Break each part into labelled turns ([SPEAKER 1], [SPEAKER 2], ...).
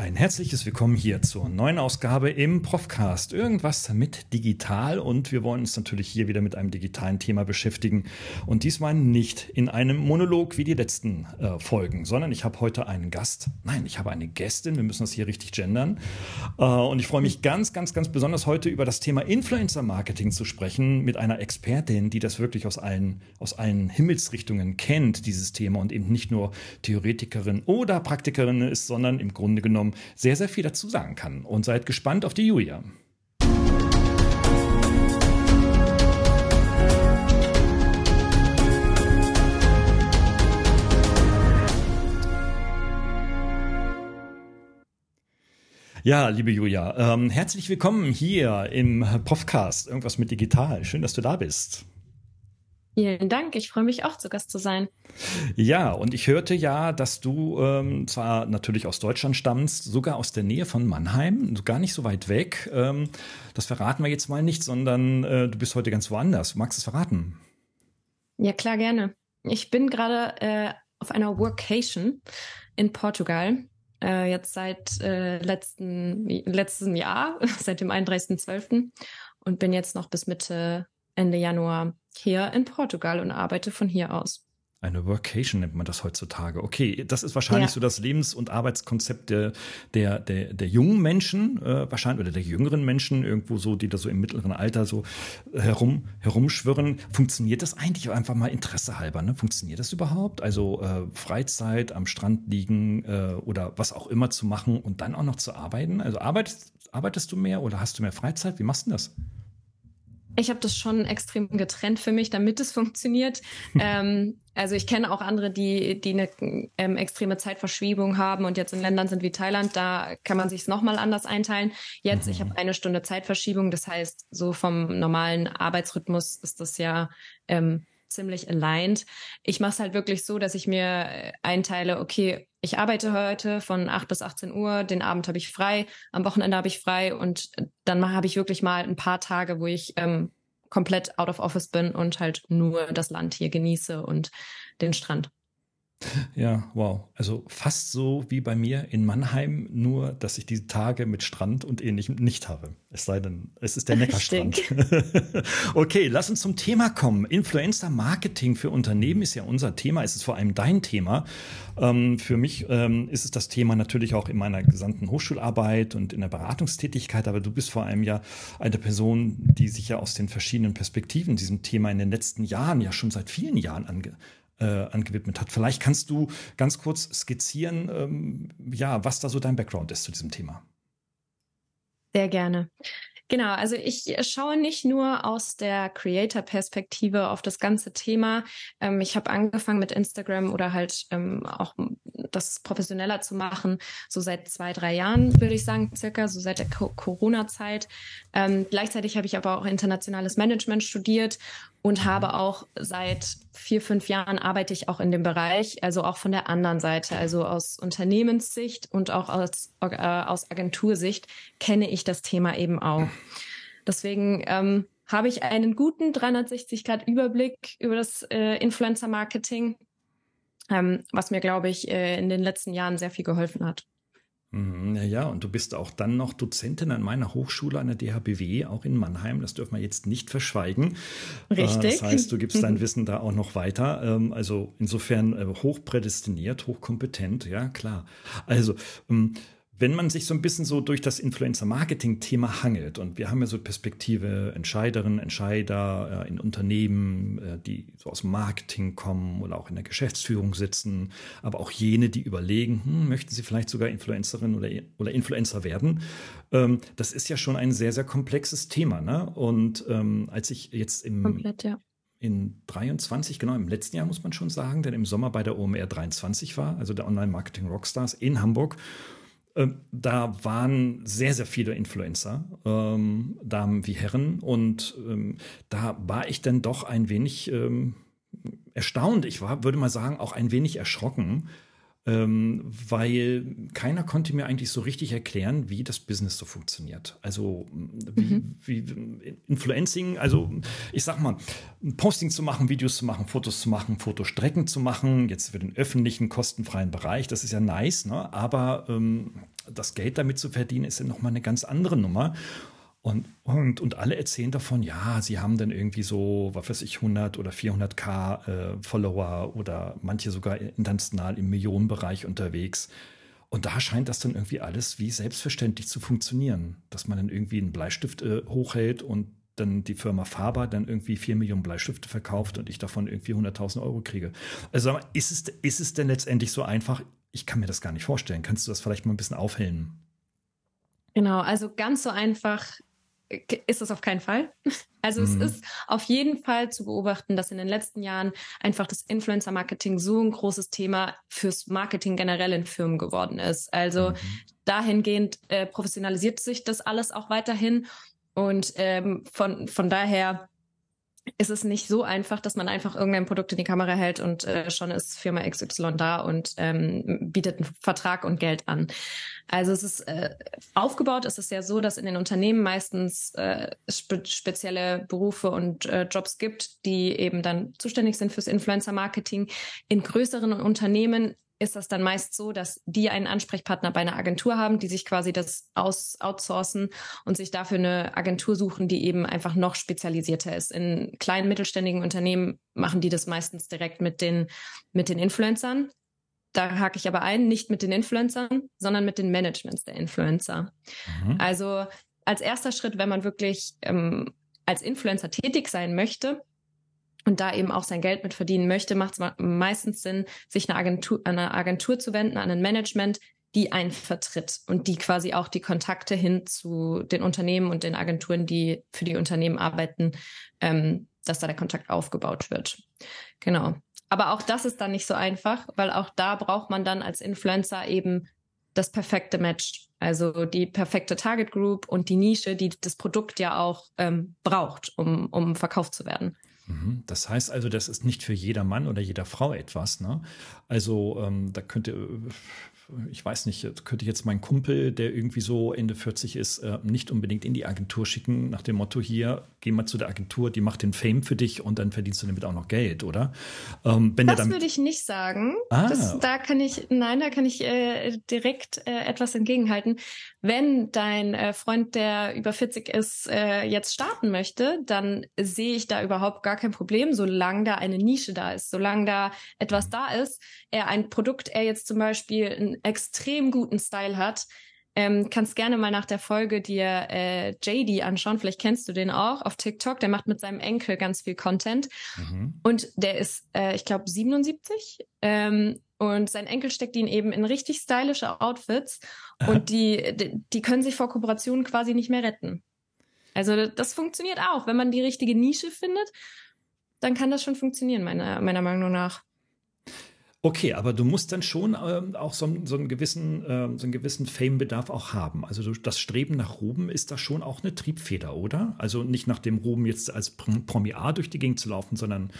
[SPEAKER 1] Ein herzliches Willkommen hier zur neuen Ausgabe im Profcast. Irgendwas mit digital und wir wollen uns natürlich hier wieder mit einem digitalen Thema beschäftigen und diesmal nicht in einem Monolog wie die letzten äh, Folgen, sondern ich habe heute einen Gast. Nein, ich habe eine Gästin. Wir müssen das hier richtig gendern. Äh, und ich freue mich ganz, ganz, ganz besonders heute über das Thema Influencer Marketing zu sprechen mit einer Expertin, die das wirklich aus allen, aus allen Himmelsrichtungen kennt, dieses Thema und eben nicht nur Theoretikerin oder Praktikerin ist, sondern im Grunde genommen sehr, sehr viel dazu sagen kann. Und seid gespannt auf die Julia. Ja, liebe Julia, ähm, herzlich willkommen hier im Podcast Irgendwas mit Digital. Schön, dass du da bist.
[SPEAKER 2] Vielen Dank. Ich freue mich auch, zu Gast zu sein.
[SPEAKER 1] Ja, und ich hörte ja, dass du ähm, zwar natürlich aus Deutschland stammst, sogar aus der Nähe von Mannheim, gar nicht so weit weg. Ähm, das verraten wir jetzt mal nicht, sondern äh, du bist heute ganz woanders. Magst du es verraten?
[SPEAKER 2] Ja, klar, gerne. Ich bin gerade äh, auf einer Workation in Portugal. Äh, jetzt seit äh, letzten, letzten Jahr, seit dem 31.12. und bin jetzt noch bis Mitte Ende Januar hier in Portugal und arbeite von hier aus.
[SPEAKER 1] Eine Workation nennt man das heutzutage. Okay, das ist wahrscheinlich ja. so das Lebens- und Arbeitskonzept der, der, der, der jungen Menschen, äh, wahrscheinlich, oder der jüngeren Menschen, irgendwo so, die da so im mittleren Alter so herum, herumschwirren. Funktioniert das eigentlich einfach mal Interesse halber? Ne? Funktioniert das überhaupt? Also äh, Freizeit am Strand liegen äh, oder was auch immer zu machen und dann auch noch zu arbeiten? Also arbeitest, arbeitest du mehr oder hast du mehr Freizeit? Wie machst du das?
[SPEAKER 2] Ich habe das schon extrem getrennt für mich, damit es funktioniert. ähm, also ich kenne auch andere, die, die eine ähm, extreme Zeitverschiebung haben und jetzt in Ländern sind wie Thailand, da kann man sich es nochmal anders einteilen. Jetzt, ich habe mhm. eine Stunde Zeitverschiebung, das heißt, so vom normalen Arbeitsrhythmus ist das ja ähm, ziemlich aligned. Ich mache es halt wirklich so, dass ich mir äh, einteile, okay, ich arbeite heute von 8 bis 18 Uhr, den Abend habe ich frei, am Wochenende habe ich frei und dann habe ich wirklich mal ein paar Tage, wo ich ähm, komplett out of office bin und halt nur das Land hier genieße und den Strand.
[SPEAKER 1] Ja, wow. Also fast so wie bei mir in Mannheim, nur dass ich diese Tage mit Strand und ähnlichem nicht habe. Es sei denn, es ist der Neckarstrand. okay, lass uns zum Thema kommen. Influencer Marketing für Unternehmen ist ja unser Thema. Es ist vor allem dein Thema. Ähm, für mich ähm, ist es das Thema natürlich auch in meiner gesamten Hochschularbeit und in der Beratungstätigkeit. Aber du bist vor allem ja eine Person, die sich ja aus den verschiedenen Perspektiven diesem Thema in den letzten Jahren, ja schon seit vielen Jahren ange äh, angewidmet hat. Vielleicht kannst du ganz kurz skizzieren, ähm, ja, was da so dein Background ist zu diesem Thema.
[SPEAKER 2] Sehr gerne. Genau, also ich schaue nicht nur aus der Creator-Perspektive auf das ganze Thema. Ähm, ich habe angefangen mit Instagram oder halt ähm, auch das professioneller zu machen, so seit zwei, drei Jahren, würde ich sagen, circa, so seit der Corona-Zeit. Ähm, gleichzeitig habe ich aber auch internationales Management studiert und habe auch seit vier, fünf Jahren arbeite ich auch in dem Bereich, also auch von der anderen Seite, also aus Unternehmenssicht und auch aus, äh, aus Agentursicht kenne ich das Thema eben auch. Deswegen ähm, habe ich einen guten 360-Grad-Überblick über das äh, Influencer-Marketing, ähm, was mir, glaube ich, äh, in den letzten Jahren sehr viel geholfen hat.
[SPEAKER 1] Mhm, ja, ja, und du bist auch dann noch Dozentin an meiner Hochschule, an der DHBW, auch in Mannheim. Das dürfen wir jetzt nicht verschweigen.
[SPEAKER 2] Äh, Richtig.
[SPEAKER 1] Das heißt, du gibst dein Wissen da auch noch weiter. Ähm, also insofern äh, hochprädestiniert, hochkompetent, ja, klar. Also, ähm, wenn man sich so ein bisschen so durch das Influencer-Marketing-Thema hangelt und wir haben ja so Perspektive Entscheiderinnen, Entscheider äh, in Unternehmen, äh, die so aus Marketing kommen oder auch in der Geschäftsführung sitzen, aber auch jene, die überlegen, hm, möchten sie vielleicht sogar Influencerin oder, oder Influencer werden. Ähm, das ist ja schon ein sehr, sehr komplexes Thema. Ne? Und ähm, als ich jetzt im
[SPEAKER 2] Komplett, ja
[SPEAKER 1] in 23, genau im letzten Jahr muss man schon sagen, denn im Sommer bei der OMR 23 war, also der Online Marketing Rockstars in Hamburg. Ähm, da waren sehr, sehr viele Influencer, ähm, Damen wie Herren. Und ähm, da war ich dann doch ein wenig ähm, erstaunt. Ich war, würde mal sagen, auch ein wenig erschrocken, ähm, weil keiner konnte mir eigentlich so richtig erklären, wie das Business so funktioniert. Also wie, mhm. wie Influencing, also ich sag mal, Posting zu machen, Videos zu machen, Fotos zu machen, Fotostrecken zu machen, jetzt für den öffentlichen, kostenfreien Bereich, das ist ja nice, ne? aber ähm, das Geld damit zu verdienen, ist ja nochmal eine ganz andere Nummer. Und, und, und alle erzählen davon, ja, sie haben dann irgendwie so, was weiß ich, 100 oder 400k äh, Follower oder manche sogar international im Millionenbereich unterwegs. Und da scheint das dann irgendwie alles wie selbstverständlich zu funktionieren, dass man dann irgendwie einen Bleistift äh, hochhält und dann die Firma Faber dann irgendwie 4 Millionen Bleistifte verkauft und ich davon irgendwie 100.000 Euro kriege. Also ist es, ist es denn letztendlich so einfach? Ich kann mir das gar nicht vorstellen. Kannst du das vielleicht mal ein bisschen aufhellen?
[SPEAKER 2] Genau, also ganz so einfach ist es auf keinen Fall. Also mhm. es ist auf jeden Fall zu beobachten, dass in den letzten Jahren einfach das Influencer-Marketing so ein großes Thema fürs Marketing generell in Firmen geworden ist. Also mhm. dahingehend äh, professionalisiert sich das alles auch weiterhin. Und ähm, von, von daher ist es nicht so einfach, dass man einfach irgendein Produkt in die Kamera hält und äh, schon ist Firma XY da und ähm, bietet einen Vertrag und Geld an. Also es ist äh, aufgebaut, es ist ja so, dass in den Unternehmen meistens äh, spe spezielle Berufe und äh, Jobs gibt, die eben dann zuständig sind fürs Influencer-Marketing. In größeren Unternehmen ist das dann meist so, dass die einen Ansprechpartner bei einer Agentur haben, die sich quasi das aus outsourcen und sich dafür eine Agentur suchen, die eben einfach noch spezialisierter ist. In kleinen mittelständigen Unternehmen machen die das meistens direkt mit den, mit den Influencern. Da hake ich aber ein, nicht mit den Influencern, sondern mit den Managements der Influencer. Mhm. Also als erster Schritt, wenn man wirklich ähm, als Influencer tätig sein möchte, und da eben auch sein Geld mit verdienen möchte, macht es meistens Sinn, sich eine Agentur, eine Agentur zu wenden, an ein Management, die einen vertritt und die quasi auch die Kontakte hin zu den Unternehmen und den Agenturen, die für die Unternehmen arbeiten, ähm, dass da der Kontakt aufgebaut wird. Genau. Aber auch das ist dann nicht so einfach, weil auch da braucht man dann als Influencer eben das perfekte Match. Also die perfekte Target Group und die Nische, die das Produkt ja auch ähm, braucht, um, um verkauft zu werden.
[SPEAKER 1] Mhm. Das heißt also, das ist nicht für jeder Mann oder jeder Frau etwas. Ne? Also ähm, da könnte ich weiß nicht, könnte ich jetzt meinen Kumpel, der irgendwie so Ende 40 ist, äh, nicht unbedingt in die Agentur schicken, nach dem Motto: hier, geh mal zu der Agentur, die macht den Fame für dich und dann verdienst du damit auch noch Geld, oder?
[SPEAKER 2] Ähm, das dann... würde ich nicht sagen. Ah. Das, da kann ich, nein, da kann ich äh, direkt äh, etwas entgegenhalten. Wenn dein äh, Freund, der über 40 ist, äh, jetzt starten möchte, dann sehe ich da überhaupt gar kein Problem, solange da eine Nische da ist, solange da etwas da ist, er ein Produkt, er jetzt zum Beispiel ein extrem guten Style hat. Ähm, kannst gerne mal nach der Folge dir äh, JD anschauen. Vielleicht kennst du den auch auf TikTok. Der macht mit seinem Enkel ganz viel Content. Mhm. Und der ist, äh, ich glaube, 77. Ähm, und sein Enkel steckt ihn eben in richtig stylische Outfits. Und die, die, die können sich vor Kooperationen quasi nicht mehr retten. Also das funktioniert auch. Wenn man die richtige Nische findet, dann kann das schon funktionieren, meiner, meiner Meinung nach.
[SPEAKER 1] Okay, aber du musst dann schon ähm, auch so, so, einen gewissen, ähm, so einen gewissen Fame-Bedarf auch haben. Also du, das Streben nach Ruben ist da schon auch eine Triebfeder, oder? Also nicht nach dem Ruben jetzt als Promi A durch die Gegend zu laufen, sondern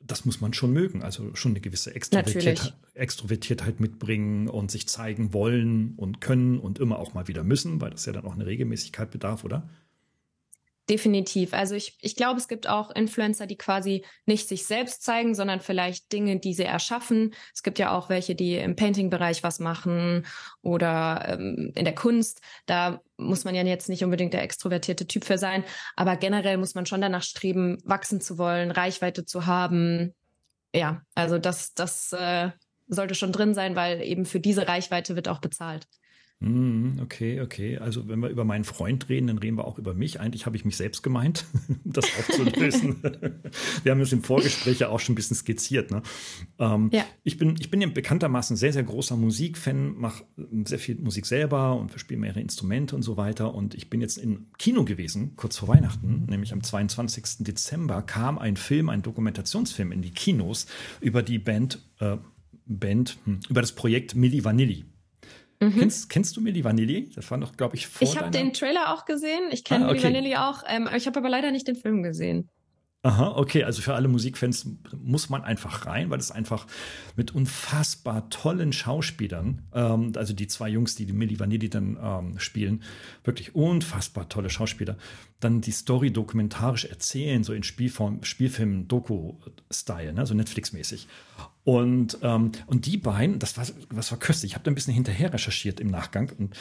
[SPEAKER 1] das muss man schon mögen. Also schon eine gewisse Extrovertiert, Extrovertiertheit mitbringen und sich zeigen wollen und können und immer auch mal wieder müssen, weil das ja dann auch eine Regelmäßigkeit bedarf, oder?
[SPEAKER 2] Definitiv. Also ich, ich glaube, es gibt auch Influencer, die quasi nicht sich selbst zeigen, sondern vielleicht Dinge, die sie erschaffen. Es gibt ja auch welche, die im Painting-Bereich was machen oder ähm, in der Kunst. Da muss man ja jetzt nicht unbedingt der extrovertierte Typ für sein, aber generell muss man schon danach streben, wachsen zu wollen, Reichweite zu haben. Ja, also das, das äh, sollte schon drin sein, weil eben für diese Reichweite wird auch bezahlt.
[SPEAKER 1] Mhm, okay, okay. Also wenn wir über meinen Freund reden, dann reden wir auch über mich. Eigentlich habe ich mich selbst gemeint, das aufzulösen. wir haben es im Vorgespräch ja auch schon ein bisschen skizziert. Ne? Ähm, ja. Ich bin, ich bin ja bekanntermaßen sehr, sehr großer Musikfan, mache sehr viel Musik selber und verspiele mehrere Instrumente und so weiter. Und ich bin jetzt im Kino gewesen, kurz vor Weihnachten, nämlich am 22. Dezember kam ein Film, ein Dokumentationsfilm in die Kinos über die Band, äh, Band, hm, über das Projekt Milli Vanilli. Mhm. Kennst, kennst du Milli Vanilli?
[SPEAKER 2] Das war noch, glaube ich, vor Ich habe den Trailer auch gesehen. Ich kenne ah, okay. Milli Vanilli auch. Ähm, ich habe aber leider nicht den Film gesehen.
[SPEAKER 1] Aha, okay, also für alle Musikfans muss man einfach rein, weil es einfach mit unfassbar tollen Schauspielern, ähm, also die zwei Jungs, die die Milli Vanilli dann ähm, spielen, wirklich unfassbar tolle Schauspieler, dann die Story dokumentarisch erzählen, so in Spielform, Spielfilm, Doku-Style, ne, so Netflix-mäßig. Und, ähm, und die beiden, das war, was war köstlich, ich habe da ein bisschen hinterher recherchiert im Nachgang. Und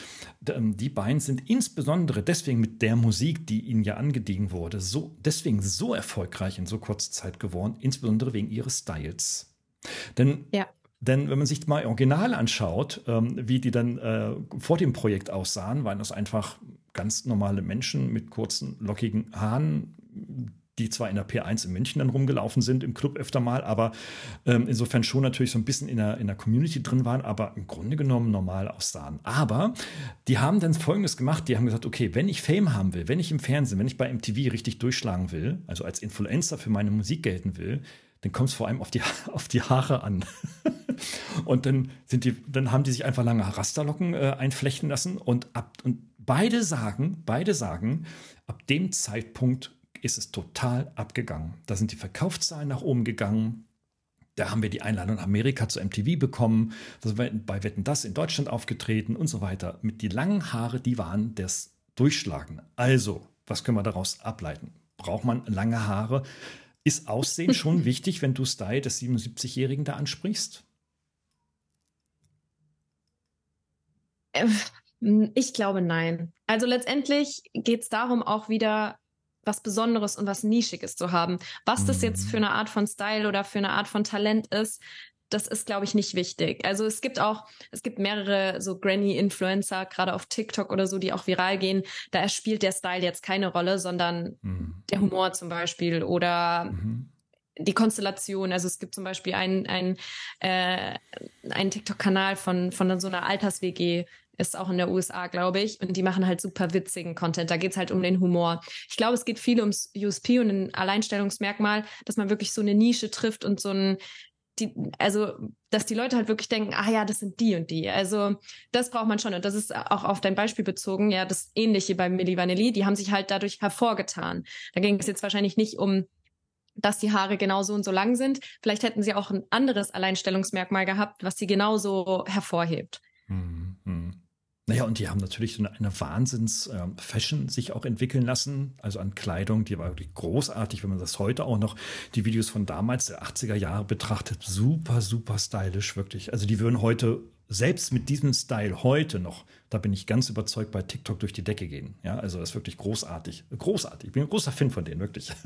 [SPEAKER 1] ähm, die beiden sind insbesondere deswegen mit der Musik, die ihnen ja angediegen wurde, so, deswegen so erfolgreich in so kurzer Zeit geworden, insbesondere wegen ihres Styles. Denn ja. Denn wenn man sich mal Original anschaut, ähm, wie die dann äh, vor dem Projekt aussahen, waren das einfach ganz normale Menschen mit kurzen, lockigen Haaren, die zwar in der P1 in München dann rumgelaufen sind, im Club öfter mal, aber ähm, insofern schon natürlich so ein bisschen in der, in der Community drin waren, aber im Grunde genommen normal aussahen. Aber die haben dann Folgendes gemacht, die haben gesagt, okay, wenn ich Fame haben will, wenn ich im Fernsehen, wenn ich bei MTV richtig durchschlagen will, also als Influencer für meine Musik gelten will, dann kommt es vor allem auf die, auf die Haare an. und dann sind die, dann haben die sich einfach lange Rasterlocken äh, einflechten lassen und ab und beide sagen, beide sagen, ab dem Zeitpunkt ist es total abgegangen. Da sind die Verkaufszahlen nach oben gegangen. Da haben wir die Einladung nach Amerika zu MTV bekommen. Da sind wir bei Wetten das in Deutschland aufgetreten und so weiter. Mit die langen Haare, die waren das Durchschlagen. Also, was können wir daraus ableiten? Braucht man lange Haare? Ist Aussehen schon wichtig, wenn du Style des 77-Jährigen da ansprichst?
[SPEAKER 2] Äh, ich glaube nein. Also letztendlich geht es darum, auch wieder was Besonderes und was Nischiges zu haben. Was das jetzt für mhm. eine Art von Style oder für eine Art von Talent ist, das ist, glaube ich, nicht wichtig. Also es gibt auch, es gibt mehrere so Granny-Influencer, gerade auf TikTok oder so, die auch viral gehen. Da spielt der Style jetzt keine Rolle, sondern mhm. der Humor zum Beispiel oder mhm. die Konstellation. Also es gibt zum Beispiel einen, einen, äh, einen TikTok-Kanal von, von so einer Alters-WG, ist auch in der USA, glaube ich. Und die machen halt super witzigen Content. Da geht es halt um den Humor. Ich glaube, es geht viel ums USP und ein Alleinstellungsmerkmal, dass man wirklich so eine Nische trifft und so ein, die, also, dass die Leute halt wirklich denken, ah ja, das sind die und die. Also, das braucht man schon. Und das ist auch auf dein Beispiel bezogen, ja, das Ähnliche bei Milli Vanilli. Die haben sich halt dadurch hervorgetan. Da ging es jetzt wahrscheinlich nicht um dass die Haare genau so und so lang sind. Vielleicht hätten sie auch ein anderes Alleinstellungsmerkmal gehabt, was sie genauso hervorhebt.
[SPEAKER 1] Hm, hm. Naja, und die haben natürlich eine, Wahnsinns-Fashion äh, sich auch entwickeln lassen. Also an Kleidung, die war wirklich großartig, wenn man das heute auch noch, die Videos von damals, der 80er Jahre betrachtet. Super, super stylisch, wirklich. Also die würden heute selbst mit diesem Style heute noch, da bin ich ganz überzeugt, bei TikTok durch die Decke gehen. Ja, also das ist wirklich großartig. Großartig. Ich bin ein großer Fan von denen, wirklich.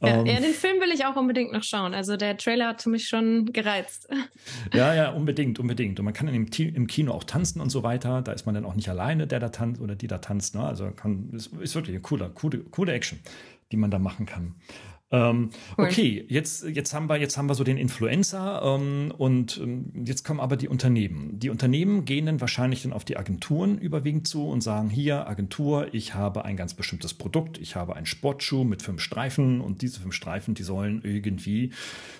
[SPEAKER 2] Ja, um, ähm, ja, den Film will ich auch unbedingt noch schauen. Also der Trailer hat mich schon gereizt.
[SPEAKER 1] Ja, ja, unbedingt, unbedingt. Und man kann im, im Kino auch tanzen und so weiter. Da ist man dann auch nicht alleine, der da tanzt oder die da tanzt. Ne? Also kann, ist, ist wirklich eine coole, coole, coole Action, die man da machen kann. Ähm, cool. Okay, jetzt, jetzt, haben wir, jetzt haben wir so den Influencer ähm, und ähm, jetzt kommen aber die Unternehmen. Die Unternehmen gehen dann wahrscheinlich dann auf die Agenturen überwiegend zu und sagen, hier Agentur, ich habe ein ganz bestimmtes Produkt, ich habe einen Sportschuh mit fünf Streifen und diese fünf Streifen, die sollen irgendwie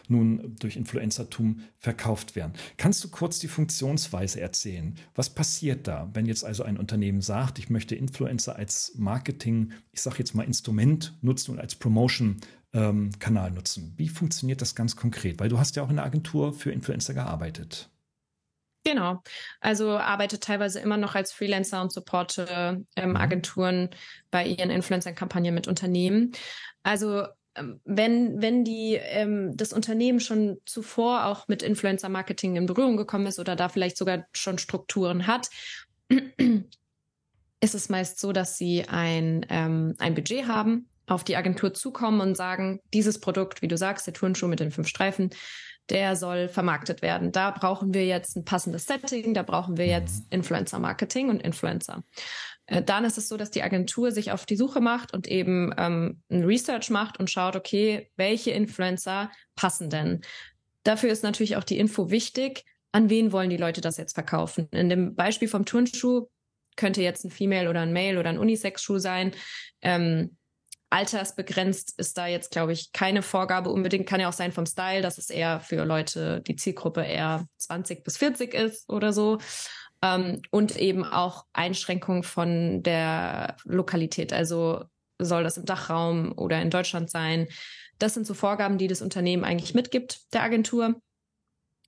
[SPEAKER 1] nun durch Influencertum verkauft werden. Kannst du kurz die Funktionsweise erzählen? Was passiert da, wenn jetzt also ein Unternehmen sagt, ich möchte Influencer als Marketing, ich sage jetzt mal Instrument nutzen und als Promotion ähm, Kanal nutzen. Wie funktioniert das ganz konkret? Weil du hast ja auch in der Agentur für Influencer gearbeitet.
[SPEAKER 2] Genau. Also arbeite teilweise immer noch als Freelancer und supporte ähm, mhm. Agenturen bei ihren Influencer-Kampagnen mit Unternehmen. Also ähm, wenn, wenn die, ähm, das Unternehmen schon zuvor auch mit Influencer-Marketing in Berührung gekommen ist oder da vielleicht sogar schon Strukturen hat, ist es meist so, dass sie ein, ähm, ein Budget haben auf die Agentur zukommen und sagen, dieses Produkt, wie du sagst, der Turnschuh mit den fünf Streifen, der soll vermarktet werden. Da brauchen wir jetzt ein passendes Setting, da brauchen wir jetzt mhm. Influencer-Marketing und Influencer. Äh, dann ist es so, dass die Agentur sich auf die Suche macht und eben ähm, ein Research macht und schaut, okay, welche Influencer passen denn? Dafür ist natürlich auch die Info wichtig. An wen wollen die Leute das jetzt verkaufen? In dem Beispiel vom Turnschuh könnte jetzt ein Female oder ein Male oder ein Unisex-Schuh sein. Ähm, altersbegrenzt ist da jetzt, glaube ich, keine Vorgabe unbedingt. Kann ja auch sein vom Style, dass es eher für Leute, die Zielgruppe eher 20 bis 40 ist oder so. Ähm, und eben auch Einschränkungen von der Lokalität. Also soll das im Dachraum oder in Deutschland sein? Das sind so Vorgaben, die das Unternehmen eigentlich mitgibt, der Agentur.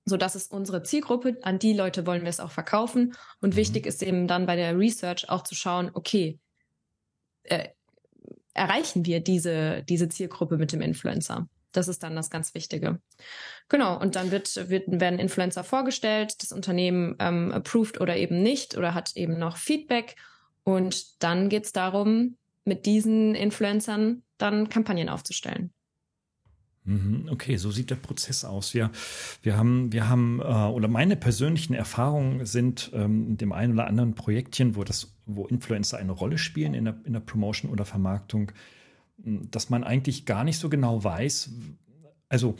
[SPEAKER 2] So, das ist unsere Zielgruppe. An die Leute wollen wir es auch verkaufen. Und mhm. wichtig ist eben dann bei der Research auch zu schauen, okay, äh, erreichen wir diese, diese Zielgruppe mit dem Influencer? Das ist dann das ganz Wichtige. Genau, und dann wird, wird, werden Influencer vorgestellt, das Unternehmen ähm, approved oder eben nicht oder hat eben noch Feedback. Und dann geht es darum, mit diesen Influencern dann Kampagnen aufzustellen.
[SPEAKER 1] Mhm, okay, so sieht der Prozess aus. Wir, wir haben, wir haben, äh, oder meine persönlichen Erfahrungen sind ähm, in dem einen oder anderen Projektchen, wo das, wo Influencer eine Rolle spielen in der, in der Promotion oder Vermarktung, dass man eigentlich gar nicht so genau weiß, also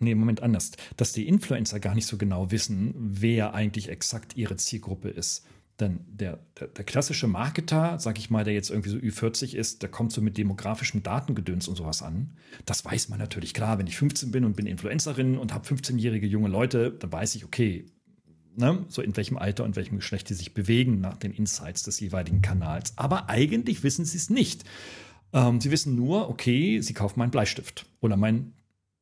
[SPEAKER 1] Nee, Moment anders. Dass die Influencer gar nicht so genau wissen, wer eigentlich exakt ihre Zielgruppe ist. Denn der, der, der klassische Marketer, sag ich mal, der jetzt irgendwie so Ü40 ist, der kommt so mit demografischem Datengedöns und sowas an. Das weiß man natürlich. Klar, wenn ich 15 bin und bin Influencerin und habe 15-jährige junge Leute, dann weiß ich, okay, ne, so in welchem Alter und welchem Geschlecht die sich bewegen nach den Insights des jeweiligen Kanals. Aber eigentlich wissen sie es nicht. Ähm, sie wissen nur, okay, sie kaufen meinen Bleistift oder meinen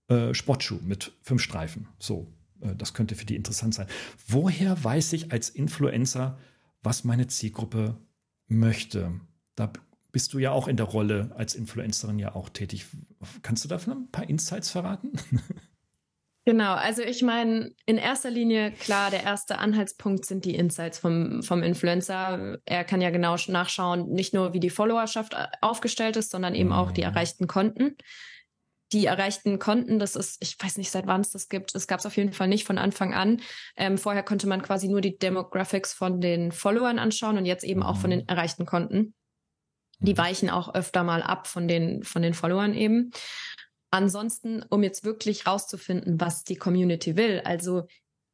[SPEAKER 1] äh, Sportschuh mit fünf Streifen. So, äh, das könnte für die interessant sein. Woher weiß ich als Influencer, was meine Zielgruppe möchte? Da bist du ja auch in der Rolle als Influencerin ja auch tätig. Kannst du davon ein paar Insights verraten?
[SPEAKER 2] Genau, also ich meine, in erster Linie, klar, der erste Anhaltspunkt sind die Insights vom, vom Influencer. Er kann ja genau nachschauen, nicht nur wie die Followerschaft äh, aufgestellt ist, sondern eben auch die mhm. erreichten Konten. Die erreichten Konten, das ist, ich weiß nicht, seit wann es das gibt. Es gab es auf jeden Fall nicht von Anfang an. Ähm, vorher konnte man quasi nur die Demographics von den Followern anschauen und jetzt eben auch von den mhm. erreichten Konten. Die mhm. weichen auch öfter mal ab von den, von den Followern eben. Ansonsten, um jetzt wirklich rauszufinden, was die Community will. Also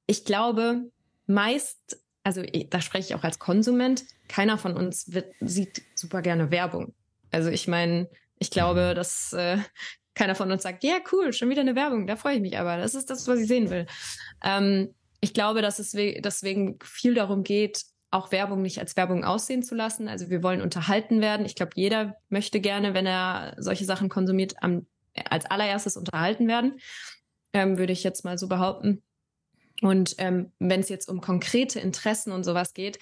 [SPEAKER 2] ich glaube, meist, also da spreche ich auch als Konsument, keiner von uns wird, sieht super gerne Werbung. Also ich meine, ich glaube, mhm. dass äh, keiner von uns sagt, ja, cool, schon wieder eine Werbung, da freue ich mich aber. Das ist das, was ich sehen will. Ähm, ich glaube, dass es deswegen viel darum geht, auch Werbung nicht als Werbung aussehen zu lassen. Also wir wollen unterhalten werden. Ich glaube, jeder möchte gerne, wenn er solche Sachen konsumiert, am als allererstes unterhalten werden, ähm, würde ich jetzt mal so behaupten. Und ähm, wenn es jetzt um konkrete Interessen und sowas geht,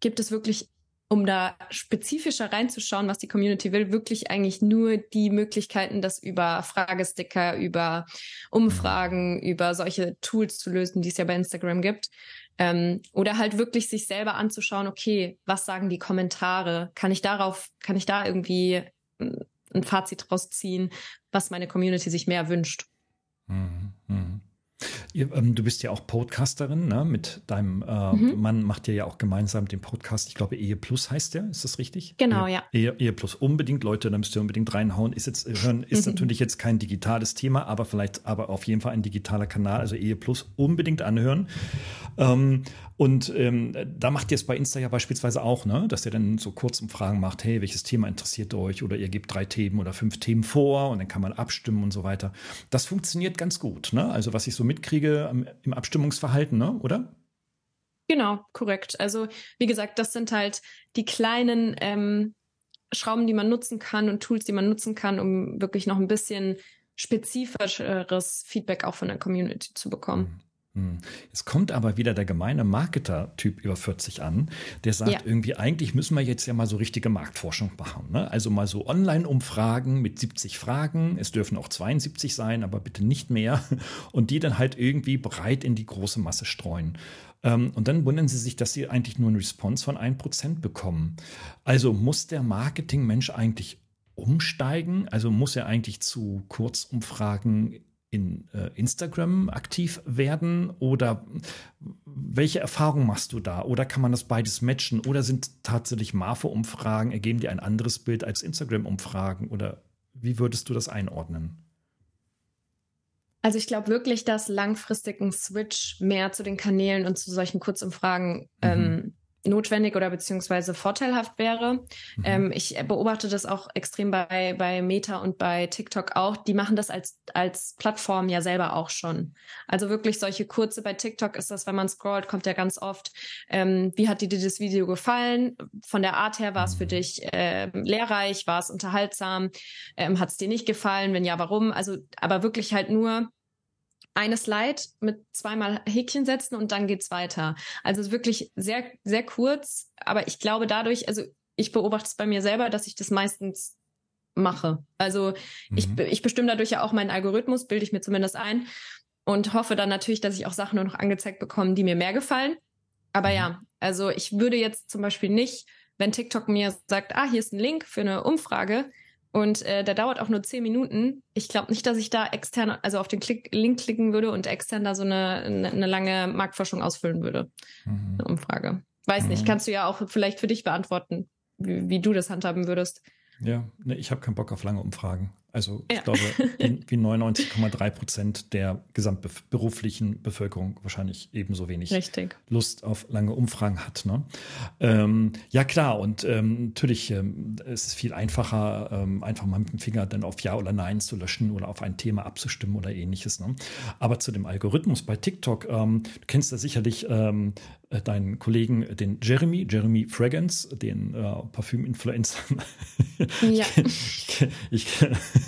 [SPEAKER 2] gibt es wirklich, um da spezifischer reinzuschauen, was die Community will, wirklich eigentlich nur die Möglichkeiten, das über Fragesticker, über Umfragen, über solche Tools zu lösen, die es ja bei Instagram gibt. Ähm, oder halt wirklich sich selber anzuschauen, okay, was sagen die Kommentare? Kann ich darauf, kann ich da irgendwie ein Fazit draus ziehen, was meine Community sich mehr wünscht. Mhm.
[SPEAKER 1] Ähm, du bist ja auch Podcasterin, ne? Mit deinem äh, mhm. Mann macht ihr ja auch gemeinsam den Podcast. Ich glaube, Ehe Plus heißt der, ist das richtig?
[SPEAKER 2] Genau, ja.
[SPEAKER 1] Ehe, Ehe Plus. Unbedingt, Leute, da müsst ihr unbedingt reinhauen. Ist jetzt, hören, ist mhm. natürlich jetzt kein digitales Thema, aber vielleicht, aber auf jeden Fall ein digitaler Kanal, also Ehe Plus, unbedingt anhören. Ähm, und ähm, da macht ihr es bei Insta ja beispielsweise auch, ne? dass ihr dann so Kurzumfragen macht, hey, welches Thema interessiert euch? Oder ihr gebt drei Themen oder fünf Themen vor und dann kann man abstimmen und so weiter. Das funktioniert ganz gut. Ne? Also was ich so mitkriege im Abstimmungsverhalten, ne? oder?
[SPEAKER 2] Genau, korrekt. Also wie gesagt, das sind halt die kleinen ähm, Schrauben, die man nutzen kann und Tools, die man nutzen kann, um wirklich noch ein bisschen spezifischeres Feedback auch von der Community zu bekommen.
[SPEAKER 1] Hm. Jetzt kommt aber wieder der gemeine Marketer-Typ über 40 an, der sagt ja. irgendwie, eigentlich müssen wir jetzt ja mal so richtige Marktforschung machen. Ne? Also mal so Online-Umfragen mit 70 Fragen, es dürfen auch 72 sein, aber bitte nicht mehr. Und die dann halt irgendwie breit in die große Masse streuen. Ähm, und dann wundern sie sich, dass sie eigentlich nur einen Response von 1% bekommen. Also muss der Marketingmensch eigentlich umsteigen? Also muss er eigentlich zu Kurzumfragen in äh, Instagram aktiv werden oder welche Erfahrungen machst du da? Oder kann man das beides matchen? Oder sind tatsächlich Marfo-Umfragen, ergeben die ein anderes Bild als Instagram-Umfragen? Oder wie würdest du das einordnen?
[SPEAKER 2] Also ich glaube wirklich, dass langfristig ein Switch mehr zu den Kanälen und zu solchen Kurzumfragen mhm. ähm, notwendig oder beziehungsweise vorteilhaft wäre. Mhm. Ähm, ich beobachte das auch extrem bei, bei Meta und bei TikTok auch. Die machen das als, als Plattform ja selber auch schon. Also wirklich solche kurze, bei TikTok ist das, wenn man scrollt, kommt ja ganz oft, ähm, wie hat dir das Video gefallen? Von der Art her war es für mhm. dich äh, lehrreich, war es unterhaltsam, ähm, hat es dir nicht gefallen? Wenn ja, warum? Also, aber wirklich halt nur eine Slide mit zweimal Häkchen setzen und dann geht's weiter. Also wirklich sehr, sehr kurz, aber ich glaube dadurch, also ich beobachte es bei mir selber, dass ich das meistens mache. Also mhm. ich, ich bestimme dadurch ja auch meinen Algorithmus, bilde ich mir zumindest ein und hoffe dann natürlich, dass ich auch Sachen nur noch angezeigt bekomme, die mir mehr gefallen. Aber mhm. ja, also ich würde jetzt zum Beispiel nicht, wenn TikTok mir sagt, ah, hier ist ein Link für eine Umfrage, und äh, der dauert auch nur zehn Minuten. Ich glaube nicht, dass ich da extern, also auf den Klick, Link klicken würde und extern da so eine, eine, eine lange Marktforschung ausfüllen würde. Mhm. Eine Umfrage. Weiß mhm. nicht, kannst du ja auch vielleicht für dich beantworten, wie, wie du das handhaben würdest.
[SPEAKER 1] Ja, ne, ich habe keinen Bock auf lange Umfragen. Also ich ja. glaube, wie 99,3 Prozent der gesamtberuflichen Bevölkerung wahrscheinlich ebenso wenig
[SPEAKER 2] Richtig.
[SPEAKER 1] Lust auf lange Umfragen hat. Ne? Ähm, ja klar, und ähm, natürlich ähm, es ist viel einfacher, ähm, einfach mal mit dem Finger dann auf Ja oder Nein zu löschen oder auf ein Thema abzustimmen oder ähnliches. Ne? Aber zu dem Algorithmus bei TikTok, ähm, du kennst ja sicherlich ähm, äh, deinen Kollegen, den Jeremy, Jeremy Fragrance, den äh, Parfüm-Influencer. Ja. ich, ich,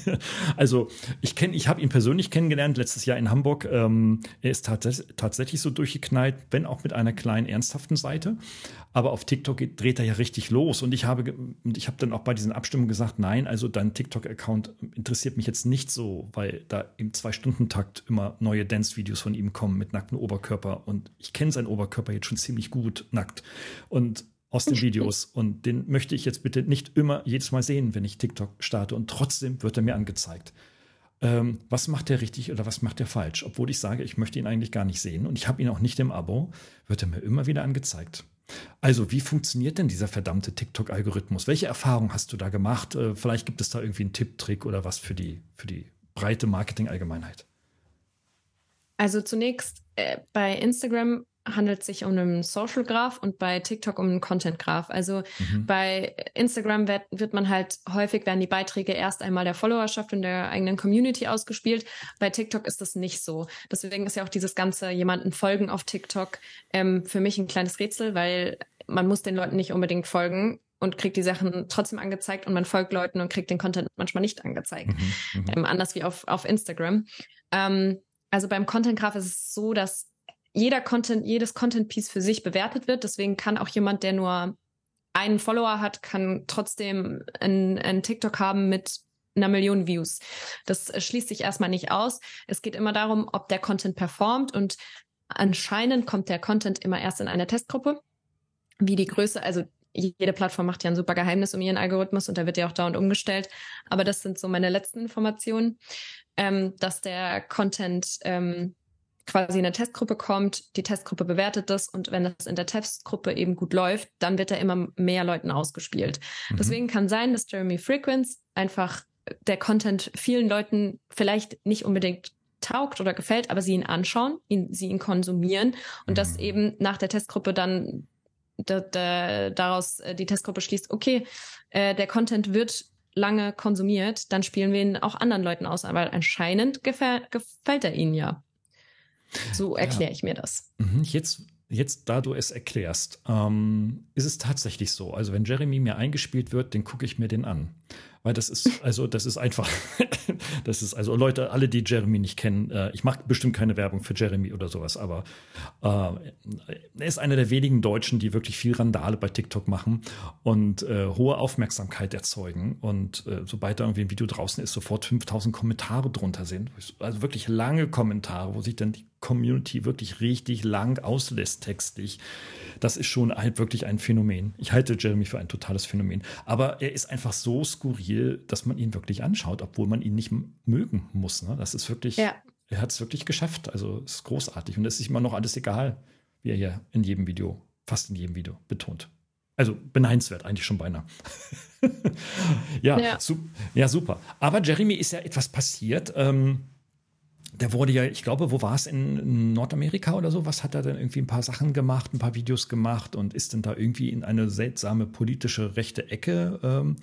[SPEAKER 1] also ich kenne, ich habe ihn persönlich kennengelernt letztes Jahr in Hamburg. Ähm, er ist tats tatsächlich so durchgeknallt, wenn auch mit einer kleinen ernsthaften Seite. Aber auf TikTok geht, dreht er ja richtig los. Und ich habe, ich habe dann auch bei diesen Abstimmungen gesagt, nein, also dein TikTok-Account interessiert mich jetzt nicht so, weil da im Zwei-Stunden-Takt immer neue Dance-Videos von ihm kommen mit nacktem Oberkörper. Und ich kenne seinen Oberkörper jetzt schon ziemlich gut nackt. Und aus den Videos. Und den möchte ich jetzt bitte nicht immer jedes Mal sehen, wenn ich TikTok starte. Und trotzdem wird er mir angezeigt. Ähm, was macht der richtig oder was macht der falsch? Obwohl ich sage, ich möchte ihn eigentlich gar nicht sehen und ich habe ihn auch nicht im Abo, wird er mir immer wieder angezeigt. Also, wie funktioniert denn dieser verdammte TikTok-Algorithmus? Welche Erfahrungen hast du da gemacht? Äh, vielleicht gibt es da irgendwie einen Tipp, Trick oder was für die, für die breite Marketing-Allgemeinheit.
[SPEAKER 2] Also zunächst äh, bei Instagram handelt es sich um einen Social Graph und bei TikTok um einen Content Graph. Also mhm. bei Instagram wird, wird man halt häufig werden die Beiträge erst einmal der Followerschaft und der eigenen Community ausgespielt. Bei TikTok ist das nicht so. Deswegen ist ja auch dieses ganze jemanden folgen auf TikTok ähm, für mich ein kleines Rätsel, weil man muss den Leuten nicht unbedingt folgen und kriegt die Sachen trotzdem angezeigt und man folgt Leuten und kriegt den Content manchmal nicht angezeigt. Mhm. Mhm. Ähm, anders wie auf, auf Instagram. Ähm, also beim Content Graph ist es so, dass jeder Content, jedes Content-Piece für sich bewertet wird. Deswegen kann auch jemand, der nur einen Follower hat, kann trotzdem einen TikTok haben mit einer Million Views. Das schließt sich erstmal nicht aus. Es geht immer darum, ob der Content performt und anscheinend kommt der Content immer erst in einer Testgruppe. Wie die Größe, also jede Plattform macht ja ein super Geheimnis um ihren Algorithmus und da wird ja auch dauernd umgestellt. Aber das sind so meine letzten Informationen, ähm, dass der Content ähm, quasi in eine Testgruppe kommt, die Testgruppe bewertet das und wenn das in der Testgruppe eben gut läuft, dann wird er immer mehr Leuten ausgespielt. Mhm. Deswegen kann sein, dass Jeremy Frequenz einfach der Content vielen Leuten vielleicht nicht unbedingt taugt oder gefällt, aber sie ihn anschauen, ihn, sie ihn konsumieren und mhm. dass eben nach der Testgruppe dann da, da, daraus äh, die Testgruppe schließt, okay, äh, der Content wird lange konsumiert, dann spielen wir ihn auch anderen Leuten aus, weil anscheinend gefällt, gefällt er ihnen ja. So erkläre ja. ich mir das.
[SPEAKER 1] Mhm, jetzt, jetzt, da du es erklärst, ähm, ist es tatsächlich so. Also, wenn Jeremy mir eingespielt wird, den gucke ich mir den an. Weil das ist, also, das ist einfach, das ist, also Leute, alle, die Jeremy nicht kennen, äh, ich mache bestimmt keine Werbung für Jeremy oder sowas, aber äh, er ist einer der wenigen Deutschen, die wirklich viel Randale bei TikTok machen und äh, hohe Aufmerksamkeit erzeugen. Und äh, sobald da irgendwie ein Video draußen ist, sofort 5000 Kommentare drunter sind. Also wirklich lange Kommentare, wo sich dann die Community wirklich richtig lang auslässt textlich. Das ist schon halt wirklich ein Phänomen. Ich halte Jeremy für ein totales Phänomen. Aber er ist einfach so skurril, dass man ihn wirklich anschaut, obwohl man ihn nicht mögen muss. Ne? Das ist wirklich, ja. er hat es wirklich geschafft. Also es ist großartig. Und es ist immer noch alles egal, wie er hier in jedem Video, fast in jedem Video betont. Also beneidenswert eigentlich schon beinahe. ja, ja. Su ja, super. Aber Jeremy ist ja etwas passiert. Ähm, der wurde ja, ich glaube, wo war es in Nordamerika oder so? Was hat er denn irgendwie ein paar Sachen gemacht, ein paar Videos gemacht und ist denn da irgendwie in eine seltsame politische rechte Ecke ähm,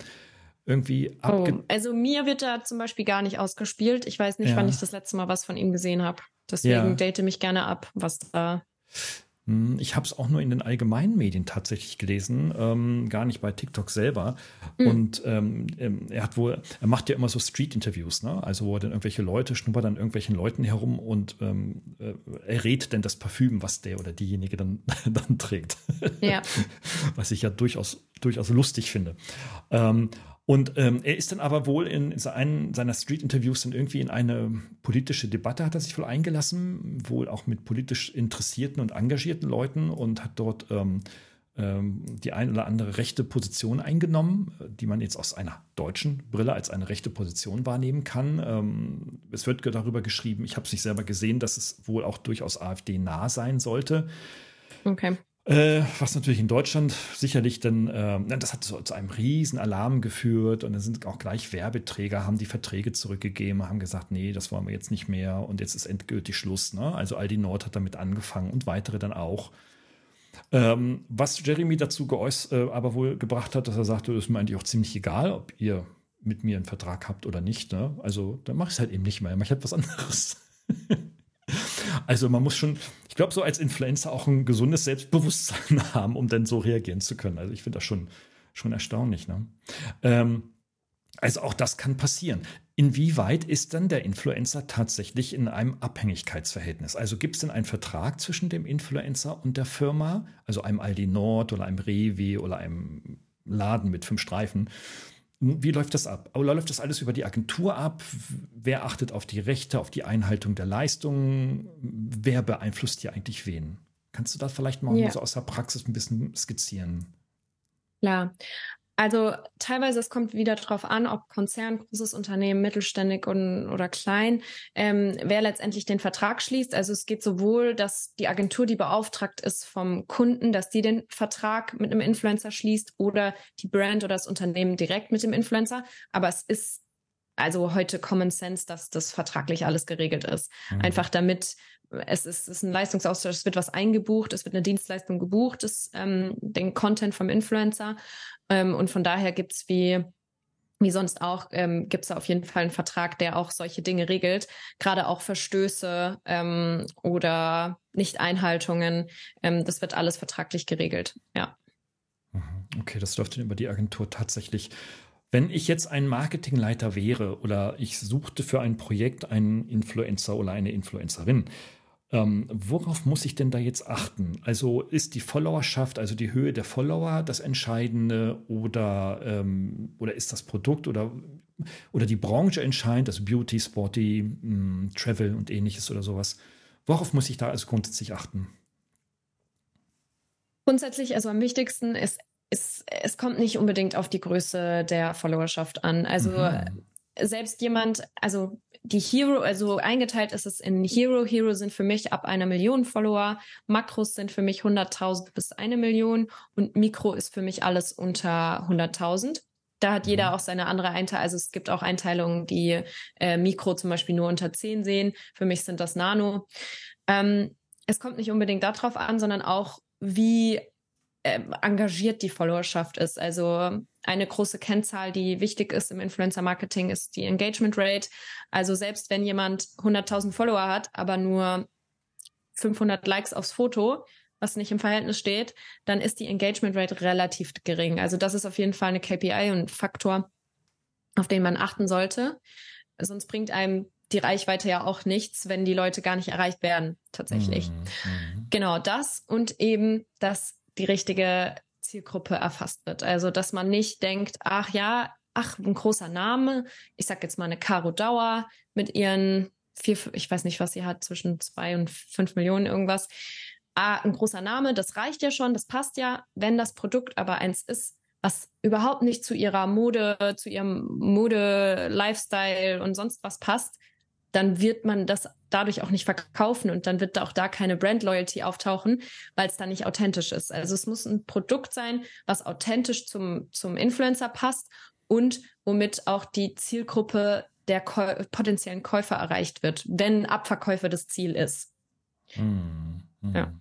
[SPEAKER 1] irgendwie
[SPEAKER 2] abge oh, Also mir wird da zum Beispiel gar nicht ausgespielt. Ich weiß nicht, ja. wann ich das letzte Mal was von ihm gesehen habe. Deswegen ja. date mich gerne ab, was da
[SPEAKER 1] ich habe es auch nur in den allgemeinen Medien tatsächlich gelesen, ähm, gar nicht bei TikTok selber. Mhm. Und ähm, ähm, er hat wohl, er macht ja immer so Street-Interviews, ne? Also wo er dann irgendwelche Leute schnuppert an irgendwelchen Leuten herum und ähm, äh, er rät denn das Parfüm, was der oder diejenige dann, dann trägt. Ja. was ich ja durchaus, durchaus lustig finde. Ähm, und ähm, er ist dann aber wohl in, in einem seiner Street-Interviews dann irgendwie in eine politische Debatte hat er sich wohl eingelassen, wohl auch mit politisch interessierten und engagierten Leuten und hat dort ähm, ähm, die ein oder andere rechte Position eingenommen, die man jetzt aus einer deutschen Brille als eine rechte Position wahrnehmen kann. Ähm, es wird darüber geschrieben, ich habe es nicht selber gesehen, dass es wohl auch durchaus AfD nah sein sollte.
[SPEAKER 2] Okay.
[SPEAKER 1] Äh, was natürlich in Deutschland sicherlich dann, äh, das hat so zu einem riesen Alarm geführt und dann sind auch gleich Werbeträger, haben die Verträge zurückgegeben, haben gesagt, nee, das wollen wir jetzt nicht mehr und jetzt ist endgültig Schluss. Ne? Also Aldi Nord hat damit angefangen und weitere dann auch. Ähm, was Jeremy dazu geäußert, äh, aber wohl gebracht hat, dass er sagte, das ist mir eigentlich auch ziemlich egal, ob ihr mit mir einen Vertrag habt oder nicht. Ne? Also dann mache ich es halt eben nicht mehr, mache ich halt was anderes. Also man muss schon, ich glaube, so als Influencer auch ein gesundes Selbstbewusstsein haben, um dann so reagieren zu können. Also ich finde das schon, schon erstaunlich. Ne? Ähm, also auch das kann passieren. Inwieweit ist dann der Influencer tatsächlich in einem Abhängigkeitsverhältnis? Also gibt es denn einen Vertrag zwischen dem Influencer und der Firma, also einem Aldi Nord oder einem Rewe oder einem Laden mit fünf Streifen? Wie läuft das ab? Oder läuft das alles über die Agentur ab? Wer achtet auf die Rechte, auf die Einhaltung der Leistungen? Wer beeinflusst hier eigentlich wen? Kannst du das vielleicht mal ja. so aus der Praxis ein bisschen skizzieren?
[SPEAKER 2] Klar. Also teilweise, es kommt wieder darauf an, ob Konzern, großes Unternehmen, mittelständig und, oder klein, ähm, wer letztendlich den Vertrag schließt. Also es geht sowohl, dass die Agentur, die beauftragt ist vom Kunden, dass die den Vertrag mit einem Influencer schließt oder die Brand oder das Unternehmen direkt mit dem Influencer. Aber es ist also heute Common Sense, dass das vertraglich alles geregelt ist. Mhm. Einfach damit es ist, es ist ein Leistungsaustausch, es wird was eingebucht, es wird eine Dienstleistung gebucht, das, ähm, den Content vom Influencer. Ähm, und von daher gibt's wie, wie sonst auch, ähm, gibt da auf jeden Fall einen Vertrag, der auch solche Dinge regelt. Gerade auch Verstöße ähm, oder Nichteinhaltungen. Ähm, das wird alles vertraglich geregelt, ja.
[SPEAKER 1] Mhm. Okay, das läuft dann über die Agentur tatsächlich. Wenn ich jetzt ein Marketingleiter wäre oder ich suchte für ein Projekt einen Influencer oder eine Influencerin, ähm, worauf muss ich denn da jetzt achten? Also ist die Followerschaft, also die Höhe der Follower das Entscheidende oder, ähm, oder ist das Produkt oder, oder die Branche entscheidend, also Beauty, Sporty, mh, hm, Travel und ähnliches oder sowas? Worauf muss ich da also grundsätzlich achten?
[SPEAKER 2] Grundsätzlich, also am wichtigsten ist, ist, es kommt nicht unbedingt auf die Größe der Followerschaft an. Also mhm. selbst jemand, also die Hero, also eingeteilt ist es in Hero. Hero sind für mich ab einer Million Follower. Makros sind für mich 100.000 bis eine Million und Mikro ist für mich alles unter 100.000. Da hat jeder mhm. auch seine andere Einteilung. Also es gibt auch Einteilungen, die äh, Mikro zum Beispiel nur unter 10 sehen. Für mich sind das Nano. Ähm, es kommt nicht unbedingt darauf an, sondern auch, wie engagiert die Followerschaft ist. Also eine große Kennzahl, die wichtig ist im Influencer-Marketing, ist die Engagement Rate. Also selbst wenn jemand 100.000 Follower hat, aber nur 500 Likes aufs Foto, was nicht im Verhältnis steht, dann ist die Engagement Rate relativ gering. Also das ist auf jeden Fall eine KPI und ein Faktor, auf den man achten sollte. Sonst bringt einem die Reichweite ja auch nichts, wenn die Leute gar nicht erreicht werden, tatsächlich. Mhm. mhm. Genau das und eben, dass die richtige Zielgruppe erfasst wird. Also, dass man nicht denkt, ach ja, ach, ein großer Name. Ich sag jetzt mal eine Caro Dauer mit ihren vier, ich weiß nicht, was sie hat, zwischen zwei und fünf Millionen irgendwas. Ah, ein großer Name, das reicht ja schon, das passt ja. Wenn das Produkt aber eins ist, was überhaupt nicht zu ihrer Mode, zu ihrem Mode, Lifestyle und sonst was passt, dann wird man das dadurch auch nicht verkaufen und dann wird auch da keine Brand Loyalty auftauchen, weil es da nicht authentisch ist. Also es muss ein Produkt sein, was authentisch zum, zum Influencer passt und womit auch die Zielgruppe der Käu potenziellen Käufer erreicht wird, wenn Abverkäufer das Ziel ist.
[SPEAKER 1] Hm, hm. Ja.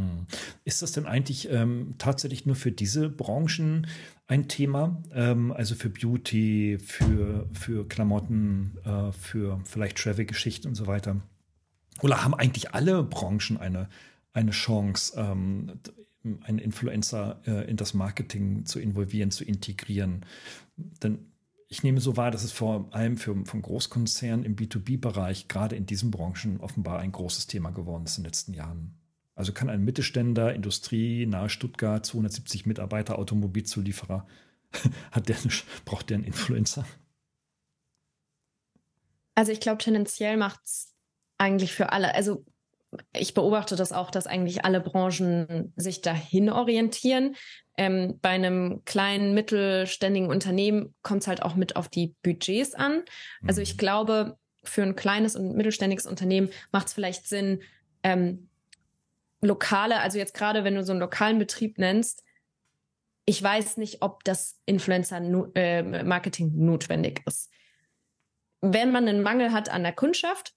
[SPEAKER 1] Hm. Ist das denn eigentlich ähm, tatsächlich nur für diese Branchen ein Thema? Ähm, also für Beauty, für, für Klamotten, äh, für vielleicht Travel-Geschichten und so weiter? Oder haben eigentlich alle Branchen eine, eine Chance, ähm, einen Influencer äh, in das Marketing zu involvieren, zu integrieren? Denn ich nehme so wahr, dass es vor allem für, von Großkonzernen im B2B-Bereich gerade in diesen Branchen offenbar ein großes Thema geworden ist in den letzten Jahren. Also kann ein Mittelständler, Industrie nahe Stuttgart, 270 Mitarbeiter, Automobilzulieferer, hat der, braucht der einen Influencer?
[SPEAKER 2] Also ich glaube, tendenziell macht es eigentlich für alle. Also ich beobachte das auch, dass eigentlich alle Branchen sich dahin orientieren. Ähm, bei einem kleinen, mittelständigen Unternehmen kommt es halt auch mit auf die Budgets an. Also ich mhm. glaube, für ein kleines und mittelständiges Unternehmen macht es vielleicht Sinn, ähm, lokale, also jetzt gerade wenn du so einen lokalen Betrieb nennst, ich weiß nicht, ob das Influencer-Marketing äh, notwendig ist. Wenn man einen Mangel hat an der Kundschaft,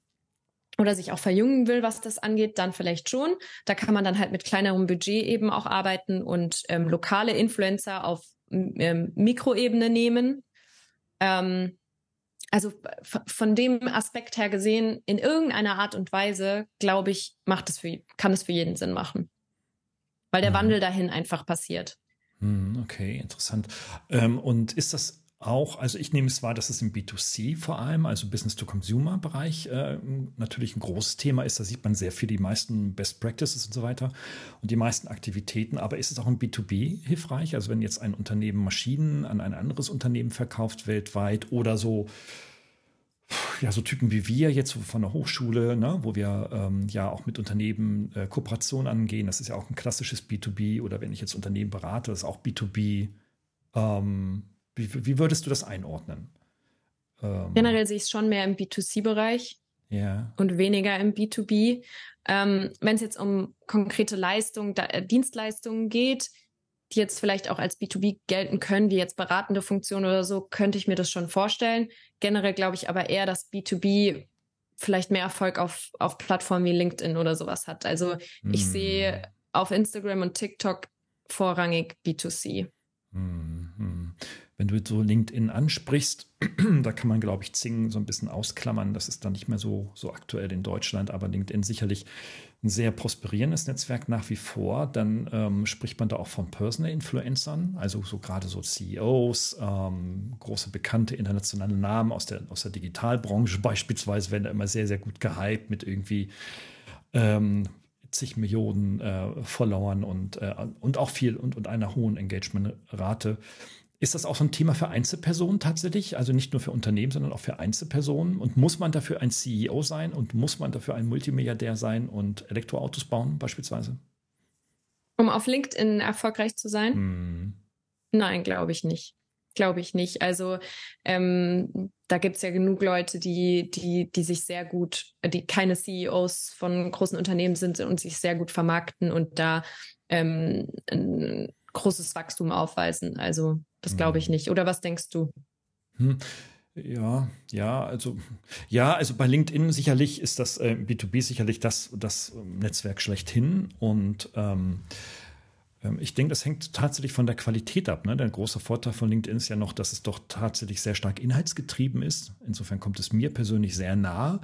[SPEAKER 2] oder sich auch verjüngen will, was das angeht, dann vielleicht schon. Da kann man dann halt mit kleinerem Budget eben auch arbeiten und ähm, lokale Influencer auf ähm, Mikroebene nehmen. Ähm, also von dem Aspekt her gesehen, in irgendeiner Art und Weise, glaube ich, macht es für, kann es für jeden Sinn machen. Weil der mhm. Wandel dahin einfach passiert.
[SPEAKER 1] Hm, okay, interessant. Ähm, und ist das auch, also ich nehme es wahr, dass es im B2C vor allem, also Business-to-Consumer-Bereich, äh, natürlich ein großes Thema ist. Da sieht man sehr viel die meisten Best Practices und so weiter und die meisten Aktivitäten. Aber ist es auch im B2B hilfreich? Also wenn jetzt ein Unternehmen Maschinen an ein anderes Unternehmen verkauft weltweit oder so, ja, so Typen wie wir jetzt von der Hochschule, ne, wo wir ähm, ja auch mit Unternehmen äh, Kooperation angehen. Das ist ja auch ein klassisches B2B oder wenn ich jetzt Unternehmen berate, das ist auch B2B. Ähm, wie, wie würdest du das einordnen?
[SPEAKER 2] Ähm, Generell sehe ich es schon mehr im B2C-Bereich
[SPEAKER 1] yeah.
[SPEAKER 2] und weniger im B2B. Ähm, Wenn es jetzt um konkrete Leistungen, äh, Dienstleistungen geht, die jetzt vielleicht auch als B2B gelten können, wie jetzt beratende Funktionen oder so, könnte ich mir das schon vorstellen. Generell glaube ich aber eher, dass B2B vielleicht mehr Erfolg auf, auf Plattformen wie LinkedIn oder sowas hat. Also ich mm. sehe auf Instagram und TikTok vorrangig B2C.
[SPEAKER 1] Mm, wenn du so LinkedIn ansprichst, da kann man, glaube ich, Zing so ein bisschen ausklammern. Das ist dann nicht mehr so, so aktuell in Deutschland, aber LinkedIn sicherlich ein sehr prosperierendes Netzwerk nach wie vor. Dann ähm, spricht man da auch von Personal Influencern, also so gerade so CEOs, ähm, große bekannte internationale Namen aus der, aus der Digitalbranche beispielsweise werden da immer sehr, sehr gut gehypt mit irgendwie ähm, zig Millionen äh, Followern und, äh, und auch viel und, und einer hohen Engagementrate. Ist das auch so ein Thema für Einzelpersonen tatsächlich? Also nicht nur für Unternehmen, sondern auch für Einzelpersonen? Und muss man dafür ein CEO sein und muss man dafür ein Multimilliardär sein und Elektroautos bauen beispielsweise?
[SPEAKER 2] Um auf LinkedIn erfolgreich zu sein? Hm. Nein, glaube ich nicht. Glaube ich nicht. Also ähm, da gibt es ja genug Leute, die, die, die sich sehr gut, die keine CEOs von großen Unternehmen sind und sich sehr gut vermarkten und da ähm, großes Wachstum aufweisen. Also das glaube ich hm. nicht. Oder was denkst du?
[SPEAKER 1] Hm. Ja, ja, also ja, also bei LinkedIn sicherlich ist das äh, B2B sicherlich das, das ähm, Netzwerk schlechthin und ähm, ähm, ich denke, das hängt tatsächlich von der Qualität ab. Ne? Der große Vorteil von LinkedIn ist ja noch, dass es doch tatsächlich sehr stark inhaltsgetrieben ist. Insofern kommt es mir persönlich sehr nah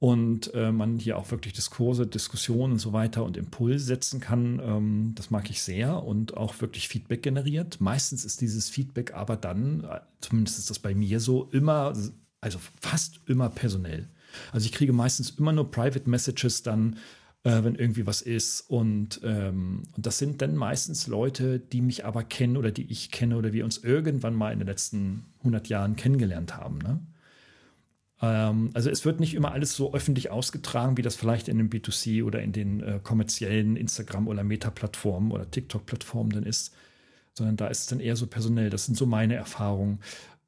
[SPEAKER 1] und äh, man hier auch wirklich Diskurse, Diskussionen und so weiter und Impulse setzen kann. Ähm, das mag ich sehr und auch wirklich Feedback generiert. Meistens ist dieses Feedback aber dann, äh, zumindest ist das bei mir so, immer, also fast immer personell. Also ich kriege meistens immer nur Private Messages dann, äh, wenn irgendwie was ist. Und, ähm, und das sind dann meistens Leute, die mich aber kennen oder die ich kenne oder wir uns irgendwann mal in den letzten 100 Jahren kennengelernt haben. Ne? Ähm, also es wird nicht immer alles so öffentlich ausgetragen, wie das vielleicht in dem B2C oder in den äh, kommerziellen Instagram- oder Meta-Plattformen oder TikTok-Plattformen dann ist, sondern da ist es dann eher so personell. Das sind so meine Erfahrungen.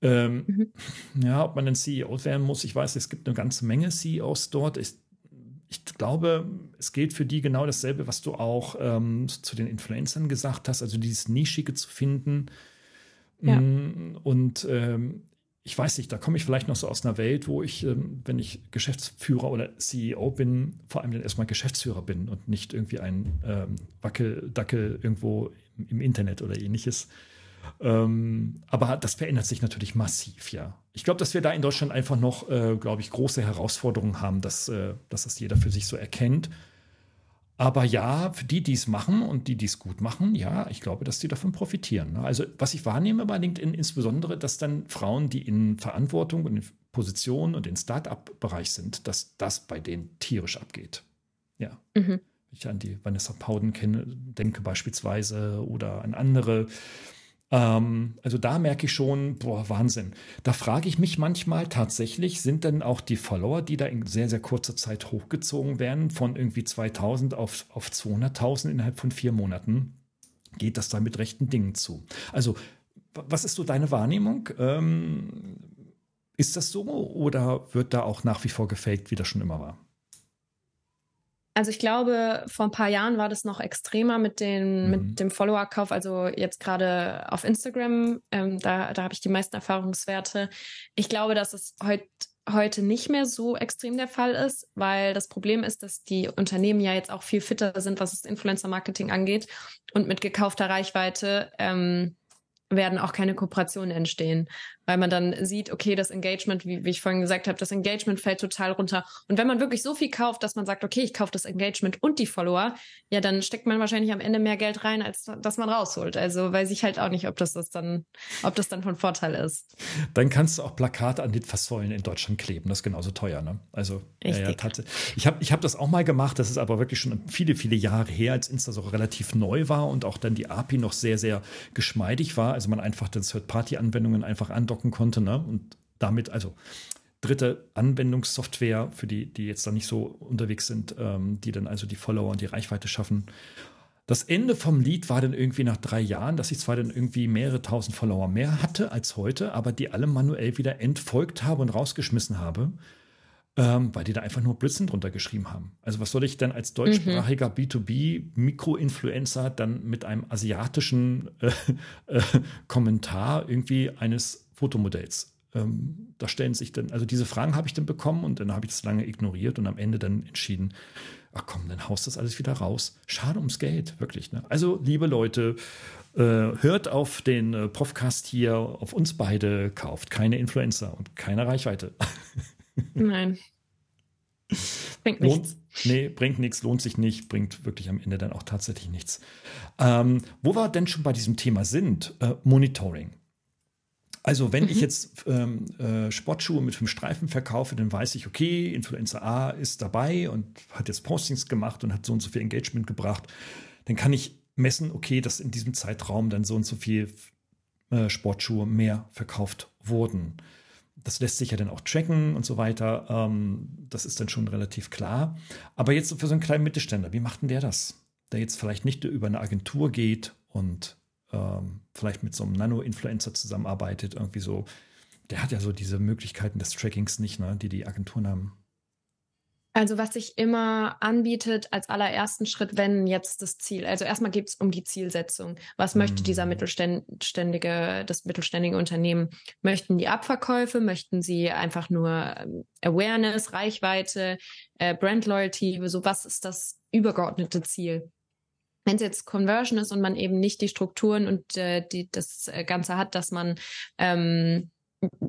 [SPEAKER 1] Ähm, mhm. Ja, ob man ein CEO werden muss, ich weiß, es gibt eine ganze Menge CEOs dort. Ich, ich glaube, es gilt für die genau dasselbe, was du auch ähm, zu den Influencern gesagt hast, also dieses Nischige zu finden. Ja. Mm, und ähm, ich weiß nicht, da komme ich vielleicht noch so aus einer Welt, wo ich, ähm, wenn ich Geschäftsführer oder CEO bin, vor allem dann erstmal Geschäftsführer bin und nicht irgendwie ein ähm, Wackeldackel irgendwo im, Internet oder ähnliches. Ähm, aber das verändert sich natürlich massiv, ja. Ich glaube, dass wir da in Deutschland einfach noch, äh, glaube ich, große Herausforderungen haben, dass, äh, dass das jeder für sich so erkennt aber ja, für die, die es machen und die, die es gut machen, ja, ich glaube, dass die davon profitieren. Ne? Also was ich wahrnehme bei LinkedIn insbesondere, dass dann Frauen, die in Verantwortung und in Position und in Start-up-Bereich sind, dass das bei denen tierisch abgeht. Ja. Mhm. Wenn ich an die Vanessa Pauden kenne, denke beispielsweise oder an andere, ähm, also da merke ich schon, boah, Wahnsinn. Da frage ich mich manchmal tatsächlich, sind denn auch die Follower, die da in sehr, sehr kurzer Zeit hochgezogen werden, von irgendwie 2000 auf, auf 200.000 innerhalb von vier Monaten, geht das da mit rechten Dingen zu? Also, was ist so deine Wahrnehmung? Ähm, ist das so oder wird da auch nach wie vor gefaked, wie das schon immer war?
[SPEAKER 2] Also ich glaube, vor ein paar Jahren war das noch extremer mit, den, mhm. mit dem Follower-Kauf. Also jetzt gerade auf Instagram, ähm, da, da habe ich die meisten Erfahrungswerte. Ich glaube, dass es heut, heute nicht mehr so extrem der Fall ist, weil das Problem ist, dass die Unternehmen ja jetzt auch viel fitter sind, was das Influencer-Marketing angeht. Und mit gekaufter Reichweite ähm, werden auch keine Kooperationen entstehen, weil man dann sieht, okay, das Engagement, wie, wie ich vorhin gesagt habe, das Engagement fällt total runter. Und wenn man wirklich so viel kauft, dass man sagt, okay, ich kaufe das Engagement und die Follower, ja, dann steckt man wahrscheinlich am Ende mehr Geld rein, als dass man rausholt. Also weiß ich halt auch nicht, ob das, das dann, ob das dann von Vorteil ist.
[SPEAKER 1] Dann kannst du auch Plakate an den Fassäulen in Deutschland kleben. Das ist genauso teuer, ne? Also ja, ja, ich habe ich hab das auch mal gemacht. Das ist aber wirklich schon viele, viele Jahre her, als Insta so relativ neu war und auch dann die API noch sehr, sehr geschmeidig war also man einfach dann Third-Party-Anwendungen einfach andocken konnte ne? und damit also dritte Anwendungssoftware für die, die jetzt da nicht so unterwegs sind, ähm, die dann also die Follower und die Reichweite schaffen. Das Ende vom Lied war dann irgendwie nach drei Jahren, dass ich zwar dann irgendwie mehrere tausend Follower mehr hatte als heute, aber die alle manuell wieder entfolgt habe und rausgeschmissen habe ähm, weil die da einfach nur Blödsinn drunter geschrieben haben. Also was soll ich denn als deutschsprachiger mhm. B2B-Mikroinfluencer dann mit einem asiatischen äh, äh, Kommentar irgendwie eines Fotomodells? Ähm, da stellen sich dann, also diese Fragen habe ich dann bekommen und dann habe ich das lange ignoriert und am Ende dann entschieden, ach komm, dann haust das alles wieder raus. Schade ums Geld, wirklich. Ne? Also, liebe Leute, äh, hört auf den äh, Profcast hier, auf uns beide, kauft keine Influencer und keine Reichweite.
[SPEAKER 2] Nein. Bringt nichts.
[SPEAKER 1] Lohnt, nee, bringt nichts, lohnt sich nicht, bringt wirklich am Ende dann auch tatsächlich nichts. Ähm, wo wir denn schon bei diesem Thema sind, äh, Monitoring. Also wenn mhm. ich jetzt ähm, äh, Sportschuhe mit fünf Streifen verkaufe, dann weiß ich, okay, Influencer A ist dabei und hat jetzt Postings gemacht und hat so und so viel Engagement gebracht. Dann kann ich messen, okay, dass in diesem Zeitraum dann so und so viel äh, Sportschuhe mehr verkauft wurden das lässt sich ja dann auch tracken und so weiter. Ähm, das ist dann schon relativ klar. Aber jetzt für so einen kleinen Mittelständler, wie macht denn der das? Der jetzt vielleicht nicht über eine Agentur geht und ähm, vielleicht mit so einem Nano-Influencer zusammenarbeitet, irgendwie so. Der hat ja so diese Möglichkeiten des Trackings nicht, ne, die die Agenturen haben.
[SPEAKER 2] Also was sich immer anbietet als allerersten Schritt, wenn jetzt das Ziel, also erstmal geht es um die Zielsetzung. Was mhm. möchte dieser mhm. mittelständige, das mittelständige Unternehmen? Möchten die Abverkäufe? Möchten sie einfach nur ähm, Awareness, Reichweite, äh, Brand Loyalty? So was ist das übergeordnete Ziel? Wenn es jetzt Conversion ist und man eben nicht die Strukturen und äh, die, das äh, Ganze hat, dass man ähm,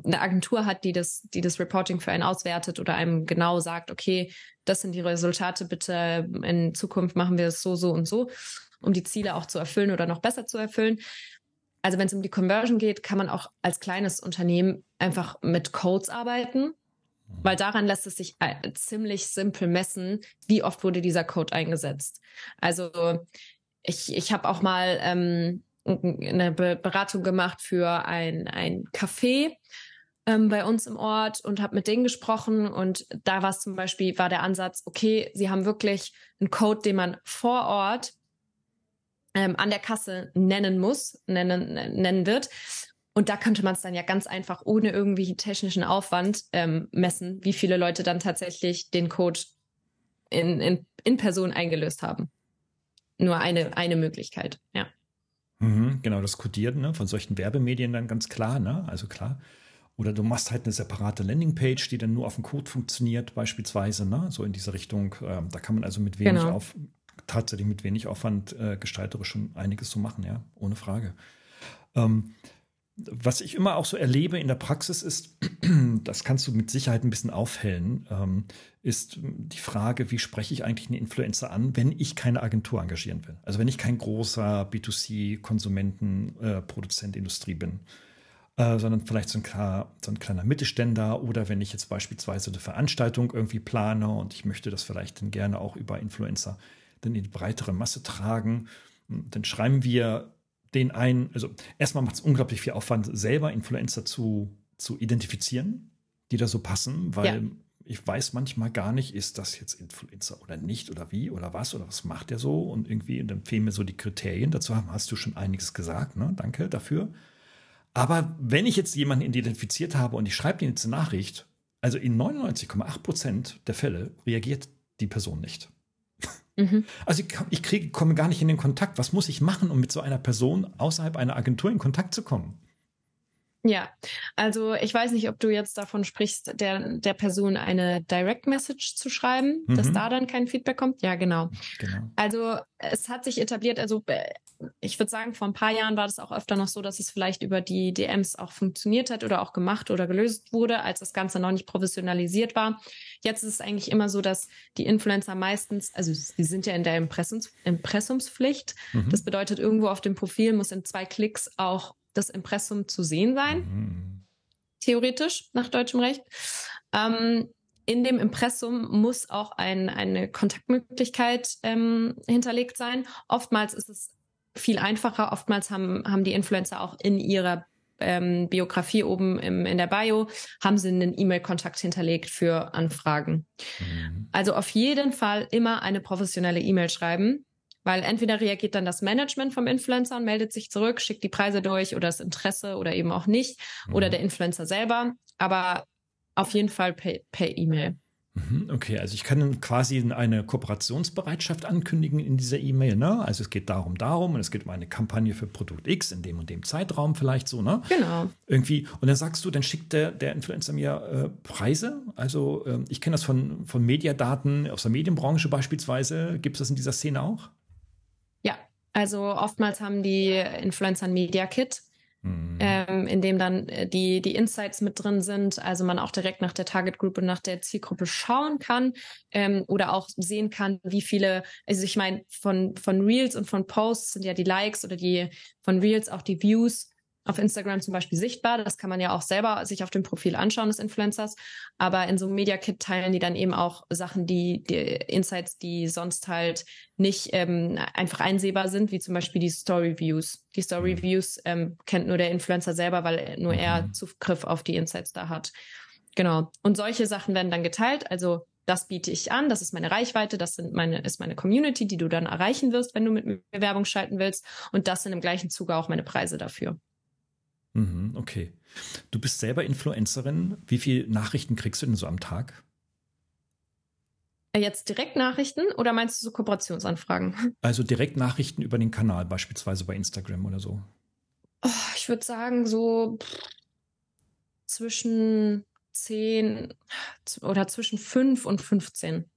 [SPEAKER 2] eine Agentur hat, die das, die das Reporting für einen auswertet oder einem genau sagt, okay, das sind die Resultate, bitte in Zukunft machen wir es so, so und so, um die Ziele auch zu erfüllen oder noch besser zu erfüllen. Also wenn es um die Conversion geht, kann man auch als kleines Unternehmen einfach mit Codes arbeiten, weil daran lässt es sich äh, ziemlich simpel messen, wie oft wurde dieser Code eingesetzt. Also ich, ich habe auch mal ähm, eine Beratung gemacht für ein, ein Café ähm, bei uns im Ort und habe mit denen gesprochen und da war es zum Beispiel, war der Ansatz, okay, sie haben wirklich einen Code, den man vor Ort ähm, an der Kasse nennen muss, nennen, nennen wird. Und da könnte man es dann ja ganz einfach ohne irgendwie technischen Aufwand ähm, messen, wie viele Leute dann tatsächlich den Code in, in, in Person eingelöst haben. Nur eine, eine Möglichkeit, ja.
[SPEAKER 1] Mhm, genau, das Codieren ne, von solchen Werbemedien dann ganz klar, ne? Also klar. Oder du machst halt eine separate Landingpage, die dann nur auf dem Code funktioniert, beispielsweise, ne? So in diese Richtung. Ähm, da kann man also mit wenig genau. auf, tatsächlich mit wenig Aufwand äh, gestalterisch schon einiges zu machen, ja, ohne Frage. Ähm, was ich immer auch so erlebe in der Praxis ist, das kannst du mit Sicherheit ein bisschen aufhellen, ähm, ist die Frage, wie spreche ich eigentlich einen Influencer an, wenn ich keine Agentur engagieren will? Also wenn ich kein großer B2C-Konsumenten, äh, Produzent, Industrie bin, äh, sondern vielleicht so ein, klar, so ein kleiner Mittelständler oder wenn ich jetzt beispielsweise eine Veranstaltung irgendwie plane und ich möchte das vielleicht dann gerne auch über Influencer dann in die breitere Masse tragen, dann schreiben wir den einen, also erstmal macht es unglaublich viel Aufwand, selber Influencer zu, zu identifizieren, die da so passen, weil ja. ich weiß manchmal gar nicht, ist das jetzt Influencer oder nicht oder wie oder was oder was macht der so und irgendwie, und dann fehlen mir so die Kriterien. Dazu hast du schon einiges gesagt, ne? Danke dafür. Aber wenn ich jetzt jemanden identifiziert habe und ich schreibe ihm jetzt eine Nachricht, also in 99,8 Prozent der Fälle reagiert die Person nicht. Mhm. Also ich, ich kriege, komme gar nicht in den Kontakt. Was muss ich machen, um mit so einer Person außerhalb einer Agentur in Kontakt zu kommen?
[SPEAKER 2] Ja, also ich weiß nicht, ob du jetzt davon sprichst, der, der Person eine Direct Message zu schreiben, mhm. dass da dann kein Feedback kommt. Ja, genau. genau. Also es hat sich etabliert, also äh, ich würde sagen, vor ein paar Jahren war das auch öfter noch so, dass es vielleicht über die DMs auch funktioniert hat oder auch gemacht oder gelöst wurde, als das Ganze noch nicht professionalisiert war. Jetzt ist es eigentlich immer so, dass die Influencer meistens, also sie sind ja in der Impressums, Impressumspflicht. Mhm. Das bedeutet, irgendwo auf dem Profil muss in zwei Klicks auch das Impressum zu sehen sein. Mhm. Theoretisch nach deutschem Recht. Ähm, in dem Impressum muss auch ein, eine Kontaktmöglichkeit ähm, hinterlegt sein. Oftmals ist es viel einfacher. Oftmals haben, haben die Influencer auch in ihrer ähm, Biografie oben im, in der Bio, haben sie einen E-Mail-Kontakt hinterlegt für Anfragen. Mhm. Also auf jeden Fall immer eine professionelle E-Mail schreiben. Weil entweder reagiert dann das Management vom Influencer und meldet sich zurück, schickt die Preise durch oder das Interesse oder eben auch nicht. Mhm. Oder der Influencer selber. Aber auf jeden Fall per E-Mail.
[SPEAKER 1] Mhm, okay, also ich kann quasi eine Kooperationsbereitschaft ankündigen in dieser E-Mail. Ne? Also es geht darum, darum und es geht um eine Kampagne für Produkt X in dem und dem Zeitraum vielleicht so. Ne?
[SPEAKER 2] Genau.
[SPEAKER 1] Irgendwie und dann sagst du, dann schickt der, der Influencer mir äh, Preise. Also äh, ich kenne das von, von Mediadaten aus der Medienbranche beispielsweise. Gibt es das in dieser Szene auch?
[SPEAKER 2] Also oftmals haben die Influencer ein Media Kit, mhm. ähm, in dem dann äh, die, die Insights mit drin sind, also man auch direkt nach der Target Group und nach der Zielgruppe schauen kann ähm, oder auch sehen kann, wie viele, also ich meine, von, von Reels und von Posts sind ja die Likes oder die von Reels auch die Views auf Instagram zum Beispiel sichtbar. Das kann man ja auch selber sich auf dem Profil anschauen des Influencers. Aber in so einem Media Kit teilen die dann eben auch Sachen, die, die Insights, die sonst halt nicht ähm, einfach einsehbar sind, wie zum Beispiel die Story Views. Die Story mhm. Views ähm, kennt nur der Influencer selber, weil nur er mhm. Zugriff auf die Insights da hat. Genau. Und solche Sachen werden dann geteilt. Also das biete ich an, das ist meine Reichweite, das sind meine, ist meine Community, die du dann erreichen wirst, wenn du mit mir Werbung schalten willst. Und das sind im gleichen Zuge auch meine Preise dafür.
[SPEAKER 1] Mhm, okay. Du bist selber Influencerin. Wie viele Nachrichten kriegst du denn so am Tag?
[SPEAKER 2] Äh, jetzt Direktnachrichten oder meinst du so Kooperationsanfragen?
[SPEAKER 1] Also Direktnachrichten über den Kanal, beispielsweise bei Instagram oder so.
[SPEAKER 2] Oh, ich würde sagen, so zwischen 10 oder zwischen 5 und 15.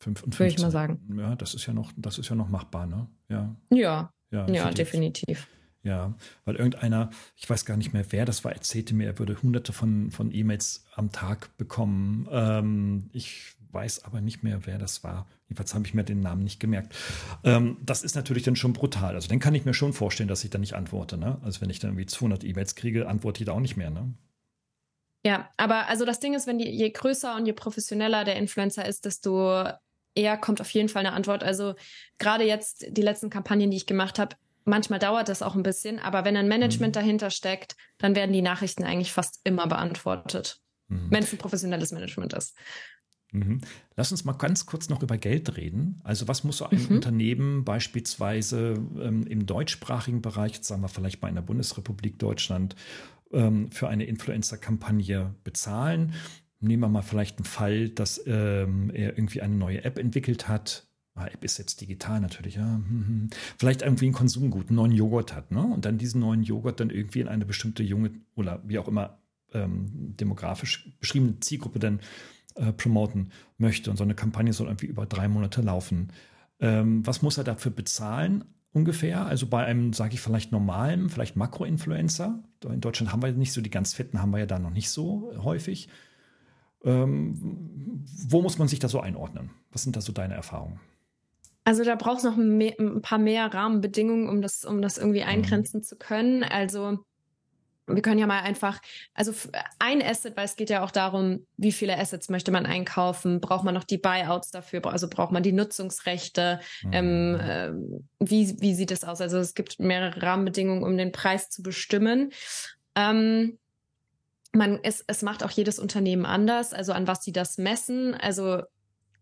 [SPEAKER 1] 5 und 15. Würde ich mal sagen. Ja, das ist ja noch, das ist ja noch machbar, ne?
[SPEAKER 2] Ja. Ja, ja, ja definitiv.
[SPEAKER 1] Ja, weil irgendeiner, ich weiß gar nicht mehr, wer das war, erzählte mir, er würde hunderte von, von E-Mails am Tag bekommen. Ähm, ich weiß aber nicht mehr, wer das war. Jedenfalls habe ich mir den Namen nicht gemerkt. Ähm, das ist natürlich dann schon brutal. Also dann kann ich mir schon vorstellen, dass ich da nicht antworte. Ne? Also wenn ich dann irgendwie 200 E-Mails kriege, antworte ich da auch nicht mehr. Ne?
[SPEAKER 2] Ja, aber also das Ding ist, wenn die, je größer und je professioneller der Influencer ist, desto eher kommt auf jeden Fall eine Antwort. Also gerade jetzt die letzten Kampagnen, die ich gemacht habe, Manchmal dauert das auch ein bisschen, aber wenn ein Management mhm. dahinter steckt, dann werden die Nachrichten eigentlich fast immer beantwortet, mhm. wenn es ein professionelles Management ist.
[SPEAKER 1] Mhm. Lass uns mal ganz kurz noch über Geld reden. Also was muss so ein mhm. Unternehmen beispielsweise ähm, im deutschsprachigen Bereich, jetzt sagen wir vielleicht bei einer Bundesrepublik Deutschland, ähm, für eine Influencer-Kampagne bezahlen? Nehmen wir mal vielleicht einen Fall, dass ähm, er irgendwie eine neue App entwickelt hat, Ah, App ist jetzt digital natürlich, ja. Hm, hm. Vielleicht irgendwie ein Konsumgut, einen neuen Joghurt hat, ne? Und dann diesen neuen Joghurt dann irgendwie in eine bestimmte junge oder wie auch immer ähm, demografisch beschriebene Zielgruppe denn äh, promoten möchte. Und so eine Kampagne soll irgendwie über drei Monate laufen. Ähm, was muss er dafür bezahlen? ungefähr. Also bei einem, sage ich vielleicht normalen, vielleicht Makro-Influencer. In Deutschland haben wir nicht so, die ganz fetten haben wir ja da noch nicht so häufig. Ähm, wo muss man sich da so einordnen? Was sind da so deine Erfahrungen?
[SPEAKER 2] Also da braucht es noch mehr, ein paar mehr Rahmenbedingungen, um das, um das irgendwie mhm. eingrenzen zu können. Also wir können ja mal einfach, also ein Asset, weil es geht ja auch darum, wie viele Assets möchte man einkaufen, braucht man noch die Buyouts dafür, also braucht man die Nutzungsrechte, ähm, mhm. ähm, äh, wie, wie sieht es aus? Also es gibt mehrere Rahmenbedingungen, um den Preis zu bestimmen. Ähm, man, es, es macht auch jedes Unternehmen anders, also an was sie das messen. Also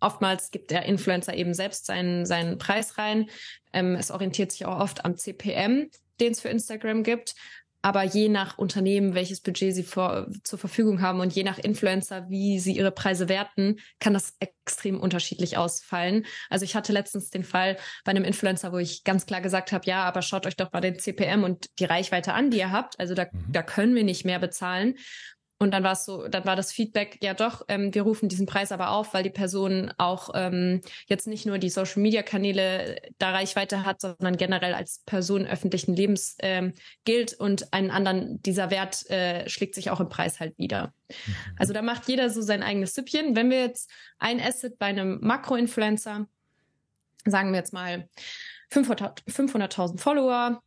[SPEAKER 2] oftmals gibt der Influencer eben selbst seinen, seinen Preis rein. Ähm, es orientiert sich auch oft am CPM, den es für Instagram gibt. Aber je nach Unternehmen, welches Budget sie vor, zur Verfügung haben und je nach Influencer, wie sie ihre Preise werten, kann das extrem unterschiedlich ausfallen. Also ich hatte letztens den Fall bei einem Influencer, wo ich ganz klar gesagt habe, ja, aber schaut euch doch mal den CPM und die Reichweite an, die ihr habt. Also da, mhm. da können wir nicht mehr bezahlen. Und dann war es so, dann war das Feedback, ja doch, ähm, wir rufen diesen Preis aber auf, weil die Person auch ähm, jetzt nicht nur die Social Media Kanäle da Reichweite hat, sondern generell als Person öffentlichen Lebens ähm, gilt und einen anderen, dieser Wert äh, schlägt sich auch im Preis halt wieder. Mhm. Also da macht jeder so sein eigenes Süppchen. Wenn wir jetzt ein Asset bei einem Makro-Influencer, sagen wir jetzt mal 500.000 Follower,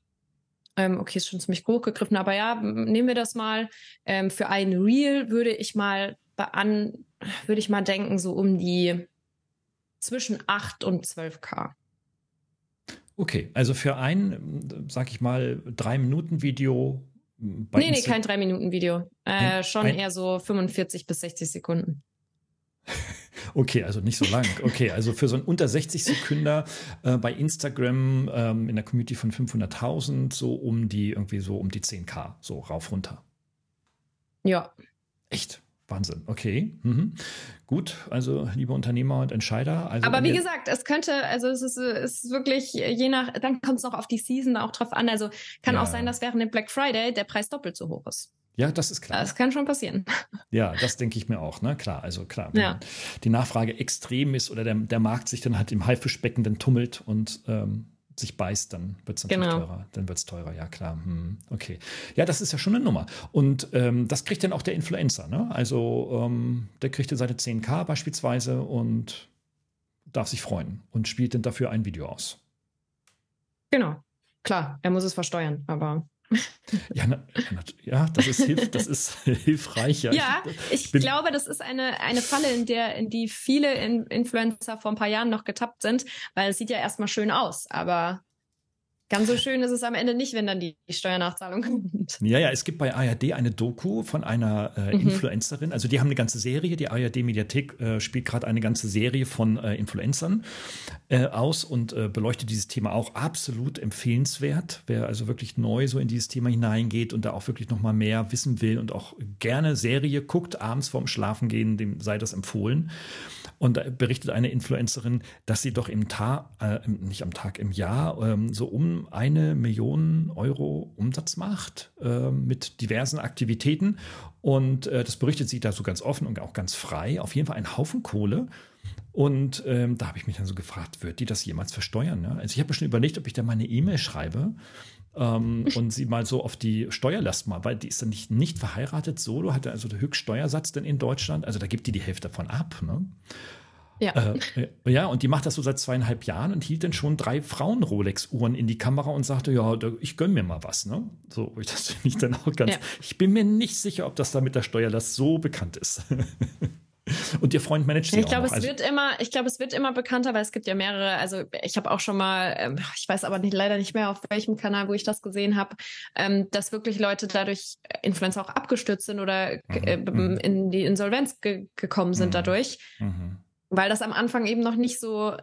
[SPEAKER 2] ähm, okay, ist schon ziemlich hochgegriffen, aber ja, nehmen wir das mal. Ähm, für ein Reel würde ich mal an, würde ich mal denken, so um die zwischen 8 und 12k.
[SPEAKER 1] Okay, also für ein, sag ich mal, drei Minuten Video.
[SPEAKER 2] Bei nee, nee, kein drei Minuten Video. Äh, schon ein, eher so 45 bis 60 Sekunden.
[SPEAKER 1] Okay, also nicht so lang. Okay, also für so einen unter 60 Sekünder äh, bei Instagram ähm, in der Community von 500.000 so um die irgendwie so um die 10k, so rauf runter.
[SPEAKER 2] Ja.
[SPEAKER 1] Echt? Wahnsinn. Okay. Mhm. Gut, also liebe Unternehmer und Entscheider. Also
[SPEAKER 2] Aber wie gesagt, es könnte, also es ist, es ist wirklich je nach, dann kommt es noch auf die Season auch drauf an. Also kann ja. auch sein, dass während dem Black Friday der Preis doppelt so hoch ist.
[SPEAKER 1] Ja, das ist klar.
[SPEAKER 2] Das kann schon passieren.
[SPEAKER 1] Ja, das denke ich mir auch, ne? Klar, also klar. Wenn ja. die Nachfrage extrem ist oder der, der Markt sich dann halt im Haifischbecken dann tummelt und ähm, sich beißt, dann wird es natürlich genau. teurer. Dann wird es teurer, ja klar. Hm, okay. Ja, das ist ja schon eine Nummer. Und ähm, das kriegt dann auch der Influencer, ne? Also ähm, der kriegt dann seine 10k beispielsweise und darf sich freuen und spielt dann dafür ein Video aus.
[SPEAKER 2] Genau. Klar, er muss es versteuern, aber
[SPEAKER 1] ja, na, ja, das ist, hilf, das ist hilfreich.
[SPEAKER 2] Ja, ja ich, ich glaube, das ist eine, eine Falle, in der, in die viele Influencer vor ein paar Jahren noch getappt sind, weil es sieht ja erstmal schön aus, aber Ganz so schön ist es am Ende nicht, wenn dann die Steuernachzahlung kommt.
[SPEAKER 1] Ja, ja, es gibt bei ARD eine Doku von einer äh, mhm. Influencerin. Also die haben eine ganze Serie, die ARD-Mediathek äh, spielt gerade eine ganze Serie von äh, Influencern äh, aus und äh, beleuchtet dieses Thema auch absolut empfehlenswert. Wer also wirklich neu so in dieses Thema hineingeht und da auch wirklich nochmal mehr wissen will und auch gerne Serie guckt, abends vorm Schlafengehen, dem sei das empfohlen. Und da berichtet eine Influencerin, dass sie doch im Tag, äh, nicht am Tag, im Jahr ähm, so um eine Million Euro Umsatz macht äh, mit diversen Aktivitäten. Und äh, das berichtet sie da so ganz offen und auch ganz frei. Auf jeden Fall ein Haufen Kohle. Und ähm, da habe ich mich dann so gefragt, wird die das jemals versteuern? Ne? Also ich habe mir schon überlegt, ob ich da mal eine E-Mail schreibe ähm, und sie mal so auf die Steuerlast mal, weil die ist dann nicht, nicht verheiratet solo, hat also den Höchststeuersatz denn in Deutschland. Also da gibt die die Hälfte davon ab. Ne? Ja. Äh, ja, und die macht das so seit zweieinhalb Jahren und hielt dann schon drei Frauen-Rolex-Uhren in die Kamera und sagte, ja, ich gönn mir mal was, ne? So, das finde ich dann auch ganz. Ja. Ich bin mir nicht sicher, ob das da mit der Steuerlast so bekannt ist. Und ihr Freund managt sie
[SPEAKER 2] ich glaube,
[SPEAKER 1] es
[SPEAKER 2] also wird immer, ich glaube, es wird immer bekannter, weil es gibt ja mehrere. Also ich habe auch schon mal, ähm, ich weiß aber nicht, leider nicht mehr auf welchem Kanal, wo ich das gesehen habe, ähm, dass wirklich Leute dadurch äh, Influencer auch abgestürzt sind oder mhm. äh, mhm. in die Insolvenz ge gekommen sind mhm. dadurch. Mhm weil das am Anfang eben noch nicht so,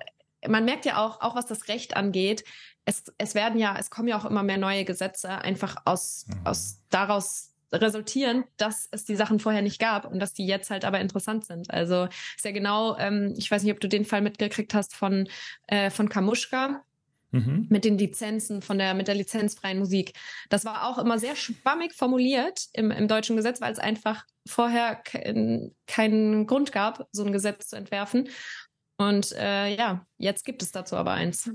[SPEAKER 2] man merkt ja auch, auch was das Recht angeht, es, es werden ja, es kommen ja auch immer mehr neue Gesetze einfach aus, mhm. aus daraus resultieren, dass es die Sachen vorher nicht gab und dass die jetzt halt aber interessant sind. Also ist ja genau, ähm, ich weiß nicht, ob du den Fall mitgekriegt hast von, äh, von Kamuschka. Mhm. Mit den Lizenzen von der, mit der lizenzfreien Musik. Das war auch immer sehr schwammig formuliert im, im deutschen Gesetz, weil es einfach vorher keinen kein Grund gab, so ein Gesetz zu entwerfen. Und äh, ja, jetzt gibt es dazu aber eins.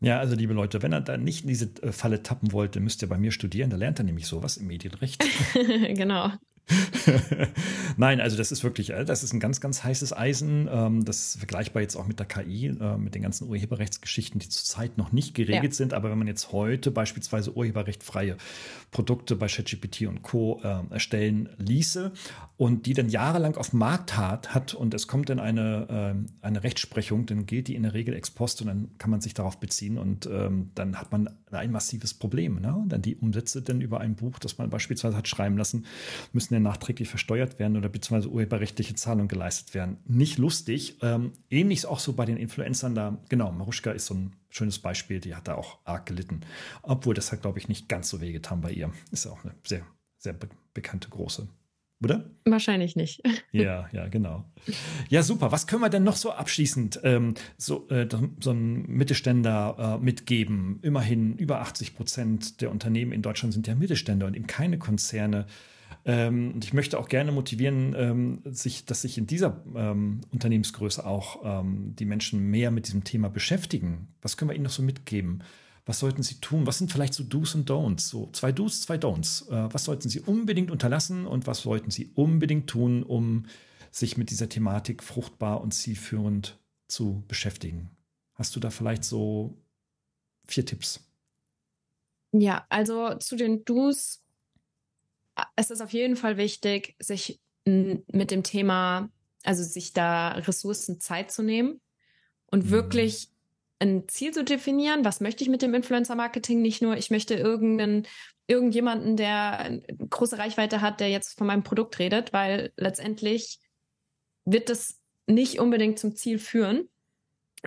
[SPEAKER 1] Ja, also liebe Leute, wenn er da nicht in diese äh, Falle tappen wollte, müsst ihr bei mir studieren. Da lernt er nämlich sowas im Medienrecht.
[SPEAKER 2] genau.
[SPEAKER 1] Nein, also das ist wirklich, äh, das ist ein ganz, ganz heißes Eisen. Ähm, das ist vergleichbar jetzt auch mit der KI, äh, mit den ganzen Urheberrechtsgeschichten, die zurzeit noch nicht geregelt ja. sind. Aber wenn man jetzt heute beispielsweise urheberrechtfreie Produkte bei ChatGPT und Co. Ähm, erstellen ließe und die dann jahrelang auf Markt hat, hat und es kommt dann eine, ähm, eine Rechtsprechung, dann gilt die in der Regel ex post und dann kann man sich darauf beziehen und dann hat man ein massives Problem. Ne? Dann die Umsätze dann über ein Buch, das man beispielsweise hat schreiben lassen, müssen ja nachträglich versteuert werden oder beziehungsweise urheberrechtliche Zahlungen geleistet werden. Nicht lustig. Ähm, ähnlich auch so bei den Influencern da. Genau, Maruschka ist so ein schönes Beispiel. Die hat da auch arg gelitten. Obwohl das hat, glaube ich, nicht ganz so wehgetan bei ihr. Ist ja auch eine sehr, sehr be bekannte große oder?
[SPEAKER 2] Wahrscheinlich nicht.
[SPEAKER 1] Ja, ja, genau. Ja, super. Was können wir denn noch so abschließend ähm, so, äh, so einem Mittelständler äh, mitgeben? Immerhin über 80 Prozent der Unternehmen in Deutschland sind ja Mittelständler und eben keine Konzerne. Ähm, und ich möchte auch gerne motivieren, ähm, sich, dass sich in dieser ähm, Unternehmensgröße auch ähm, die Menschen mehr mit diesem Thema beschäftigen. Was können wir ihnen noch so mitgeben? Was sollten sie tun? Was sind vielleicht so Do's und Don'ts? So zwei Do's, zwei Don'ts. Äh, was sollten sie unbedingt unterlassen und was sollten sie unbedingt tun, um sich mit dieser Thematik fruchtbar und zielführend zu beschäftigen? Hast du da vielleicht so vier Tipps?
[SPEAKER 2] Ja, also zu den Do's es ist auf jeden Fall wichtig, sich mit dem Thema, also sich da Ressourcen Zeit zu nehmen und mhm. wirklich ein Ziel zu definieren. Was möchte ich mit dem Influencer-Marketing? Nicht nur, ich möchte irgendeinen, irgendjemanden, der eine große Reichweite hat, der jetzt von meinem Produkt redet, weil letztendlich wird das nicht unbedingt zum Ziel führen,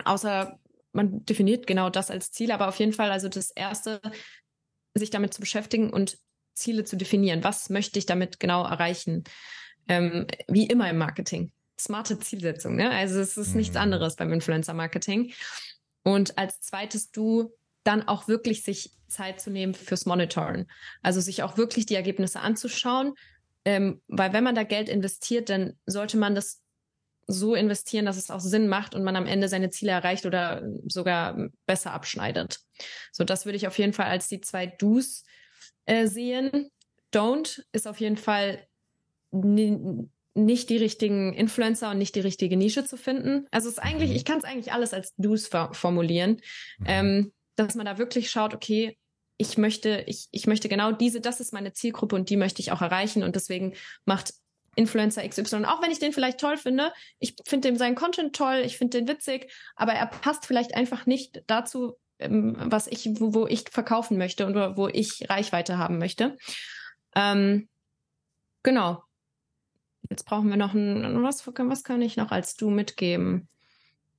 [SPEAKER 2] außer man definiert genau das als Ziel. Aber auf jeden Fall, also das erste, sich damit zu beschäftigen und Ziele zu definieren. Was möchte ich damit genau erreichen? Ähm, wie immer im Marketing. Smarte Zielsetzung. Ne? Also es ist mhm. nichts anderes beim Influencer-Marketing. Und als zweites du dann auch wirklich sich Zeit zu nehmen fürs Monitoren. Also sich auch wirklich die Ergebnisse anzuschauen. Ähm, weil wenn man da Geld investiert, dann sollte man das so investieren, dass es auch Sinn macht und man am Ende seine Ziele erreicht oder sogar besser abschneidet. So, das würde ich auf jeden Fall als die zwei Do's äh, sehen. Don't ist auf jeden Fall nicht die richtigen Influencer und nicht die richtige Nische zu finden. Also es ist eigentlich, mhm. ich kann es eigentlich alles als Do's formulieren, mhm. ähm, dass man da wirklich schaut, okay, ich möchte, ich, ich möchte genau diese, das ist meine Zielgruppe und die möchte ich auch erreichen und deswegen macht Influencer XY, auch wenn ich den vielleicht toll finde, ich finde dem seinen Content toll, ich finde den witzig, aber er passt vielleicht einfach nicht dazu, ähm, was ich, wo, wo, ich verkaufen möchte und wo ich Reichweite haben möchte. Ähm, genau. Jetzt brauchen wir noch ein, was, was kann ich noch als du mitgeben?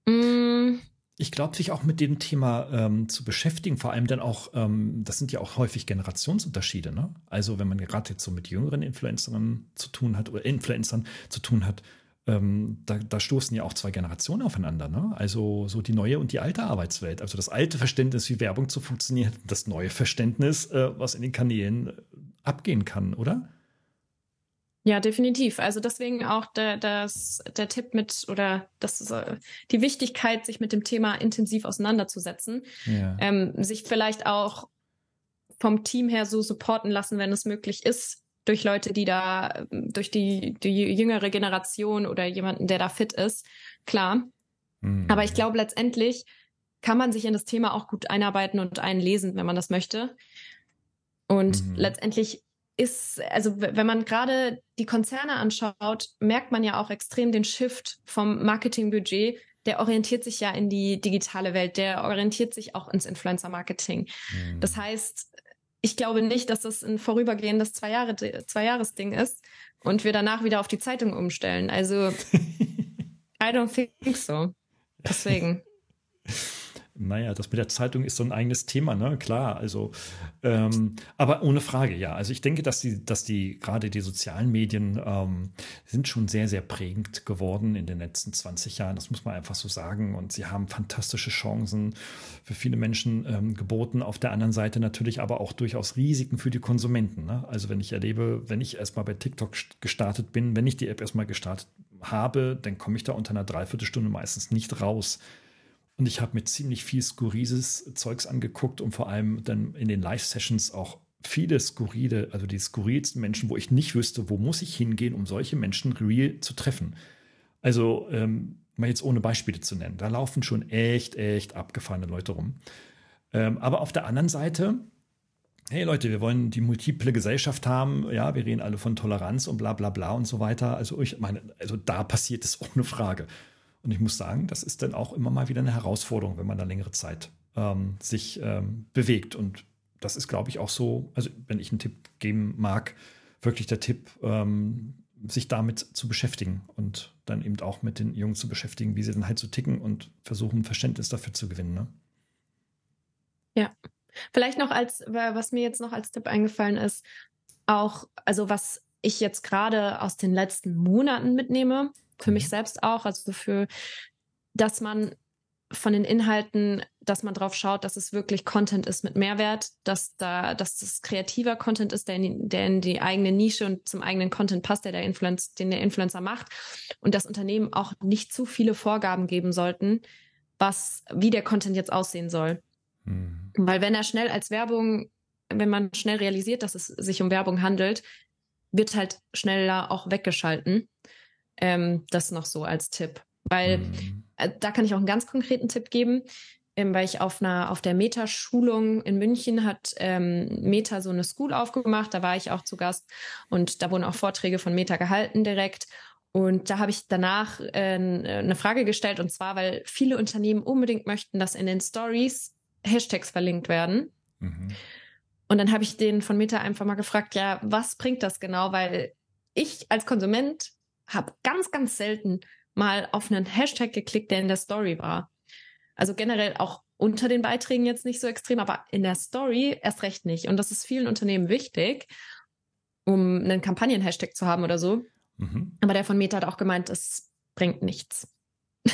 [SPEAKER 1] Mm. Ich glaube, sich auch mit dem Thema ähm, zu beschäftigen, vor allem dann auch, ähm, das sind ja auch häufig Generationsunterschiede. Ne? Also wenn man gerade jetzt so mit jüngeren Influencern zu tun hat oder Influencern zu tun hat, ähm, da, da, stoßen ja auch zwei Generationen aufeinander. Ne? Also so die neue und die alte Arbeitswelt. Also das alte Verständnis, wie Werbung zu funktionieren, das neue Verständnis, äh, was in den Kanälen äh, abgehen kann, oder?
[SPEAKER 2] Ja, definitiv. Also deswegen auch der, das, der Tipp mit oder das äh, die Wichtigkeit, sich mit dem Thema intensiv auseinanderzusetzen, ja. ähm, sich vielleicht auch vom Team her so supporten lassen, wenn es möglich ist, durch Leute, die da, durch die, die jüngere Generation oder jemanden, der da fit ist, klar. Mhm. Aber ich glaube, letztendlich kann man sich in das Thema auch gut einarbeiten und einlesen, wenn man das möchte. Und mhm. letztendlich ist, also wenn man gerade die Konzerne anschaut, merkt man ja auch extrem den Shift vom Marketingbudget. Der orientiert sich ja in die digitale Welt, der orientiert sich auch ins Influencer-Marketing. Mhm. Das heißt, ich glaube nicht, dass das ein vorübergehendes zwei Jahre zwei Jahresding ist und wir danach wieder auf die Zeitung umstellen. Also I don't think so. Deswegen.
[SPEAKER 1] naja, das mit der Zeitung ist so ein eigenes Thema, ne? Klar, also, ähm, aber ohne Frage, ja. Also ich denke, dass die, dass die, gerade die sozialen Medien ähm, sind schon sehr, sehr prägend geworden in den letzten 20 Jahren. Das muss man einfach so sagen. Und sie haben fantastische Chancen für viele Menschen ähm, geboten. Auf der anderen Seite natürlich aber auch durchaus Risiken für die Konsumenten. Ne? Also wenn ich erlebe, wenn ich erstmal bei TikTok gestartet bin, wenn ich die App erstmal gestartet habe, dann komme ich da unter einer Dreiviertelstunde meistens nicht raus. Und ich habe mir ziemlich viel skurriles Zeugs angeguckt und vor allem dann in den Live-Sessions auch viele skurrile, also die skurrilsten Menschen, wo ich nicht wüsste, wo muss ich hingehen, um solche Menschen real zu treffen. Also ähm, mal jetzt ohne Beispiele zu nennen, da laufen schon echt, echt abgefahrene Leute rum. Ähm, aber auf der anderen Seite, hey Leute, wir wollen die multiple Gesellschaft haben, ja, wir reden alle von Toleranz und bla bla bla und so weiter. Also ich meine, also da passiert es ohne Frage. Und ich muss sagen, das ist dann auch immer mal wieder eine Herausforderung, wenn man da längere Zeit ähm, sich ähm, bewegt. Und das ist, glaube ich, auch so, also wenn ich einen Tipp geben mag, wirklich der Tipp, ähm, sich damit zu beschäftigen und dann eben auch mit den Jungen zu beschäftigen, wie sie dann halt so ticken und versuchen, Verständnis dafür zu gewinnen. Ne?
[SPEAKER 2] Ja, vielleicht noch als, was mir jetzt noch als Tipp eingefallen ist, auch, also was ich jetzt gerade aus den letzten Monaten mitnehme, für mich mhm. selbst auch, also für, dass man von den Inhalten, dass man drauf schaut, dass es wirklich Content ist mit Mehrwert, dass da, dass das kreativer Content ist, der in, die, der in die eigene Nische und zum eigenen Content passt, der der Influencer, den der Influencer macht und das Unternehmen auch nicht zu viele Vorgaben geben sollten, was, wie der Content jetzt aussehen soll. Mhm. Weil wenn er schnell als Werbung, wenn man schnell realisiert, dass es sich um Werbung handelt, wird halt schneller auch weggeschalten. Ähm, das noch so als Tipp. Weil mhm. äh, da kann ich auch einen ganz konkreten Tipp geben, ähm, weil ich auf einer auf der Meta-Schulung in München hat ähm, Meta so eine School aufgemacht. Da war ich auch zu Gast und da wurden auch Vorträge von Meta gehalten direkt. Und da habe ich danach äh, eine Frage gestellt und zwar, weil viele Unternehmen unbedingt möchten, dass in den Stories Hashtags verlinkt werden. Mhm. Und dann habe ich den von Meta einfach mal gefragt, ja, was bringt das genau? Weil ich als Konsument habe ganz, ganz selten mal auf einen Hashtag geklickt, der in der Story war. Also generell auch unter den Beiträgen jetzt nicht so extrem, aber in der Story erst recht nicht. Und das ist vielen Unternehmen wichtig, um einen Kampagnen-Hashtag zu haben oder so. Mhm. Aber der von Meta hat auch gemeint, es bringt nichts.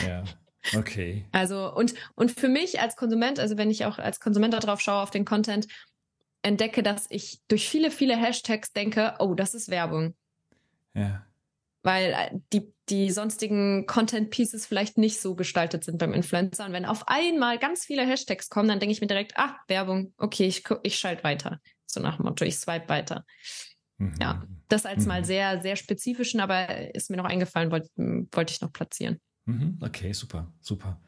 [SPEAKER 1] Ja. Okay.
[SPEAKER 2] Also, und, und für mich als Konsument, also wenn ich auch als Konsument darauf schaue, auf den Content, entdecke, dass ich durch viele, viele Hashtags denke, oh, das ist Werbung.
[SPEAKER 1] Ja
[SPEAKER 2] weil äh, die, die sonstigen Content-Pieces vielleicht nicht so gestaltet sind beim Influencer. Und wenn auf einmal ganz viele Hashtags kommen, dann denke ich mir direkt, ah, Werbung, okay, ich, ich schalte weiter. So nach dem Motto, ich swipe weiter. Mhm. Ja, das als mhm. mal sehr, sehr spezifischen, aber ist mir noch eingefallen, wollte wollt ich noch platzieren.
[SPEAKER 1] Mhm. Okay, super, super.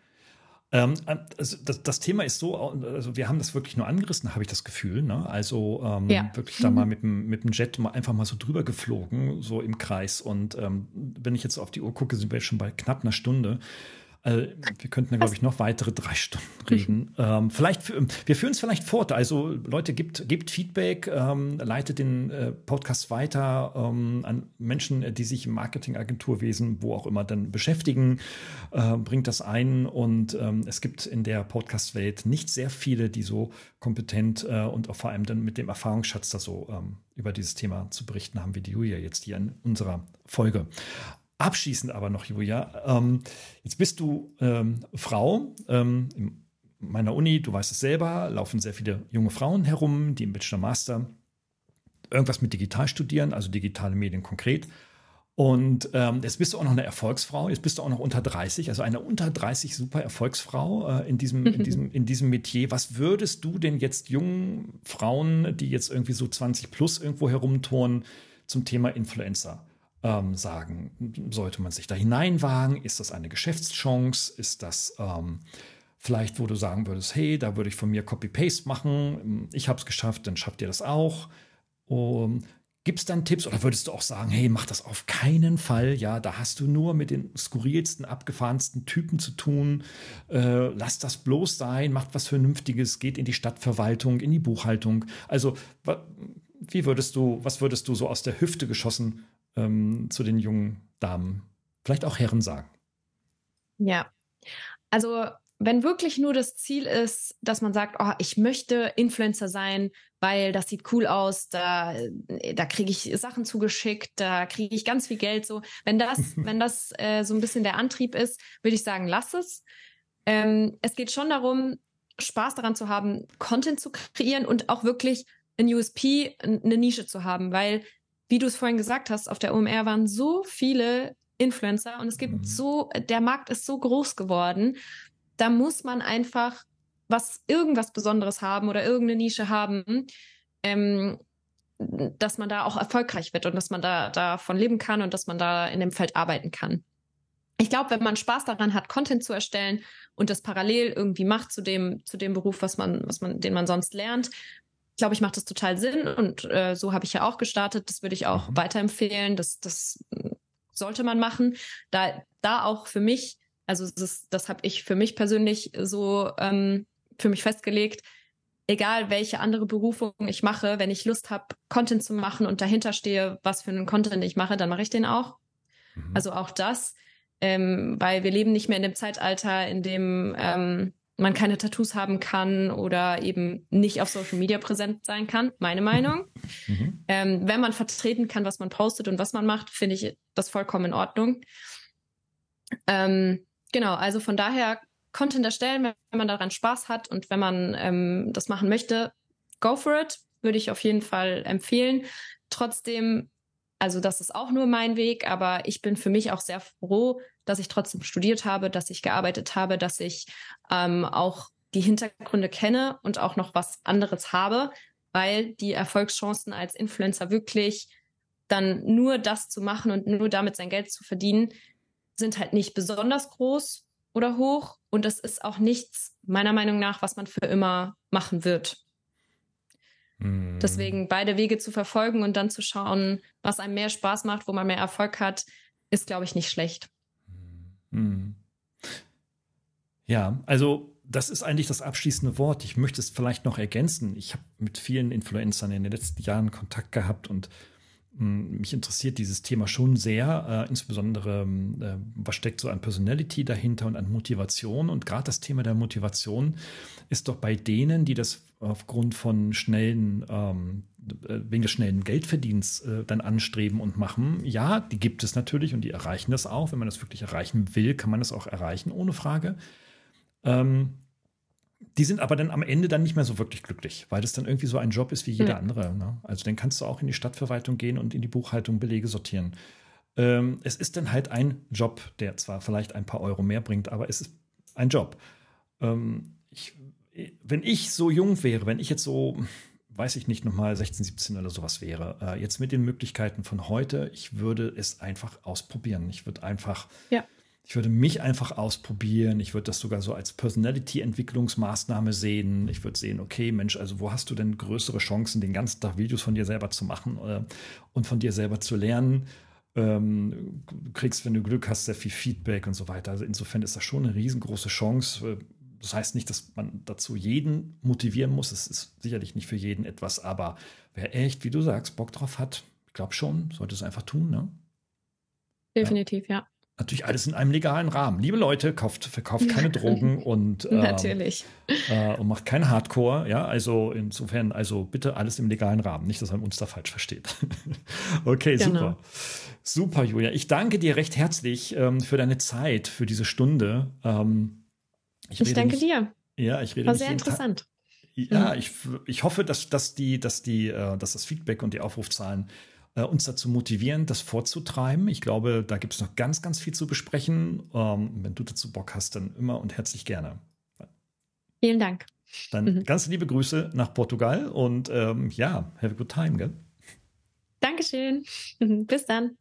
[SPEAKER 1] Ähm, also das, das, Thema ist so, also wir haben das wirklich nur angerissen, habe ich das Gefühl. Ne? Also ähm, ja. wirklich da mal mit dem, mit dem Jet mal einfach mal so drüber geflogen, so im Kreis. Und ähm, wenn ich jetzt auf die Uhr gucke, sind wir jetzt schon bei knapp einer Stunde. Also, wir könnten glaube ich, noch weitere drei Stunden reden. ähm, vielleicht, wir führen es vielleicht fort. Also, Leute, gebt, gebt Feedback, ähm, leitet den äh, Podcast weiter ähm, an Menschen, die sich im Marketingagenturwesen, wo auch immer, dann beschäftigen. Äh, bringt das ein. Und ähm, es gibt in der Podcast-Welt nicht sehr viele, die so kompetent äh, und auch vor allem dann mit dem Erfahrungsschatz da so ähm, über dieses Thema zu berichten haben, wie die Julia jetzt hier in unserer Folge. Abschließend aber noch, Julia, ähm, jetzt bist du ähm, Frau. Ähm, in meiner Uni, du weißt es selber, laufen sehr viele junge Frauen herum, die im Bachelor Master irgendwas mit digital studieren, also digitale Medien konkret. Und ähm, jetzt bist du auch noch eine Erfolgsfrau, jetzt bist du auch noch unter 30, also eine unter 30 super Erfolgsfrau äh, in, diesem, in, diesem, in diesem Metier. Was würdest du denn jetzt jungen Frauen, die jetzt irgendwie so 20 plus irgendwo herumtouren, zum Thema Influencer ähm, sagen, sollte man sich da hineinwagen? Ist das eine Geschäftschance? Ist das ähm, vielleicht, wo du sagen würdest, hey, da würde ich von mir Copy-Paste machen, ich habe es geschafft, dann schafft ihr das auch. Um, Gibt es dann Tipps oder würdest du auch sagen, hey, mach das auf keinen Fall? Ja, da hast du nur mit den skurrilsten, abgefahrensten Typen zu tun. Äh, lass das bloß sein, macht was Vernünftiges, geht in die Stadtverwaltung, in die Buchhaltung. Also, wie würdest du, was würdest du so aus der Hüfte geschossen ähm, zu den jungen Damen, vielleicht auch Herren sagen?
[SPEAKER 2] Ja, also wenn wirklich nur das Ziel ist, dass man sagt, oh, ich möchte Influencer sein, weil das sieht cool aus, da, da kriege ich Sachen zugeschickt, da kriege ich ganz viel Geld. So, wenn das, wenn das äh, so ein bisschen der Antrieb ist, würde ich sagen, lass es. Ähm, es geht schon darum, Spaß daran zu haben, Content zu kreieren und auch wirklich ein USP, eine Nische zu haben, weil, wie du es vorhin gesagt hast, auf der OMR waren so viele Influencer und es gibt mhm. so, der Markt ist so groß geworden da muss man einfach was, irgendwas Besonderes haben oder irgendeine Nische haben, ähm, dass man da auch erfolgreich wird und dass man da davon leben kann und dass man da in dem Feld arbeiten kann. Ich glaube, wenn man Spaß daran hat, Content zu erstellen und das parallel irgendwie macht zu dem, zu dem Beruf, was man, was man, den man sonst lernt, glaube ich, macht das total Sinn. Und äh, so habe ich ja auch gestartet. Das würde ich auch mhm. weiterempfehlen. Das, das sollte man machen. Da, da auch für mich also das, das habe ich für mich persönlich so ähm, für mich festgelegt. Egal welche andere Berufung ich mache, wenn ich Lust habe, Content zu machen und dahinter stehe, was für einen Content ich mache, dann mache ich den auch. Mhm. Also auch das, ähm, weil wir leben nicht mehr in dem Zeitalter, in dem ähm, man keine Tattoos haben kann oder eben nicht auf Social Media präsent sein kann, meine Meinung. Mhm. Ähm, wenn man vertreten kann, was man postet und was man macht, finde ich das vollkommen in Ordnung. Ähm, Genau, also von daher Content erstellen, wenn man daran Spaß hat und wenn man ähm, das machen möchte, go for it, würde ich auf jeden Fall empfehlen. Trotzdem, also das ist auch nur mein Weg, aber ich bin für mich auch sehr froh, dass ich trotzdem studiert habe, dass ich gearbeitet habe, dass ich ähm, auch die Hintergründe kenne und auch noch was anderes habe, weil die Erfolgschancen als Influencer wirklich dann nur das zu machen und nur damit sein Geld zu verdienen, sind halt nicht besonders groß oder hoch und das ist auch nichts, meiner Meinung nach, was man für immer machen wird. Mm. Deswegen beide Wege zu verfolgen und dann zu schauen, was einem mehr Spaß macht, wo man mehr Erfolg hat, ist, glaube ich, nicht schlecht.
[SPEAKER 1] Mm. Ja, also das ist eigentlich das abschließende Wort. Ich möchte es vielleicht noch ergänzen. Ich habe mit vielen Influencern in den letzten Jahren Kontakt gehabt und mich interessiert dieses Thema schon sehr, äh, insbesondere äh, was steckt so an Personality dahinter und an Motivation. Und gerade das Thema der Motivation ist doch bei denen, die das aufgrund von schnellen, ähm, äh, wegen des schnellen Geldverdienens äh, dann anstreben und machen. Ja, die gibt es natürlich und die erreichen das auch. Wenn man das wirklich erreichen will, kann man das auch erreichen, ohne Frage. Ähm, die sind aber dann am Ende dann nicht mehr so wirklich glücklich, weil das dann irgendwie so ein Job ist wie jeder mhm. andere. Ne? Also dann kannst du auch in die Stadtverwaltung gehen und in die Buchhaltung Belege sortieren. Ähm, es ist dann halt ein Job, der zwar vielleicht ein paar Euro mehr bringt, aber es ist ein Job. Ähm, ich, wenn ich so jung wäre, wenn ich jetzt so, weiß ich nicht, nochmal 16, 17 oder sowas wäre, äh, jetzt mit den Möglichkeiten von heute, ich würde es einfach ausprobieren. Ich würde einfach ja ich würde mich einfach ausprobieren. Ich würde das sogar so als Personality-Entwicklungsmaßnahme sehen. Ich würde sehen, okay, Mensch, also wo hast du denn größere Chancen, den ganzen Tag Videos von dir selber zu machen äh, und von dir selber zu lernen? Ähm, kriegst, wenn du Glück hast, sehr viel Feedback und so weiter. Also insofern ist das schon eine riesengroße Chance. Das heißt nicht, dass man dazu jeden motivieren muss. Es ist sicherlich nicht für jeden etwas, aber wer echt, wie du sagst, Bock drauf hat, ich glaube schon, sollte es einfach tun, ne?
[SPEAKER 2] Definitiv, ja. ja.
[SPEAKER 1] Natürlich alles in einem legalen Rahmen. Liebe Leute, kauft, verkauft keine Drogen und,
[SPEAKER 2] äh, Natürlich.
[SPEAKER 1] Äh, und macht keinen Hardcore. Ja, also insofern, also bitte alles im legalen Rahmen. Nicht, dass man uns da falsch versteht. okay, genau. super. Super, Julia. Ich danke dir recht herzlich ähm, für deine Zeit, für diese Stunde. Ähm,
[SPEAKER 2] ich, ich danke
[SPEAKER 1] nicht,
[SPEAKER 2] dir.
[SPEAKER 1] Ja, ich rede
[SPEAKER 2] War sehr interessant.
[SPEAKER 1] Ja, mhm. ich, ich hoffe, dass, dass, die, dass, die, äh, dass das Feedback und die Aufrufzahlen äh, uns dazu motivieren, das vorzutreiben. Ich glaube, da gibt es noch ganz, ganz viel zu besprechen. Ähm, wenn du dazu Bock hast, dann immer und herzlich gerne.
[SPEAKER 2] Vielen Dank.
[SPEAKER 1] Dann mhm. ganz liebe Grüße nach Portugal und ähm, ja, have a good time, gell?
[SPEAKER 2] Dankeschön. Bis dann.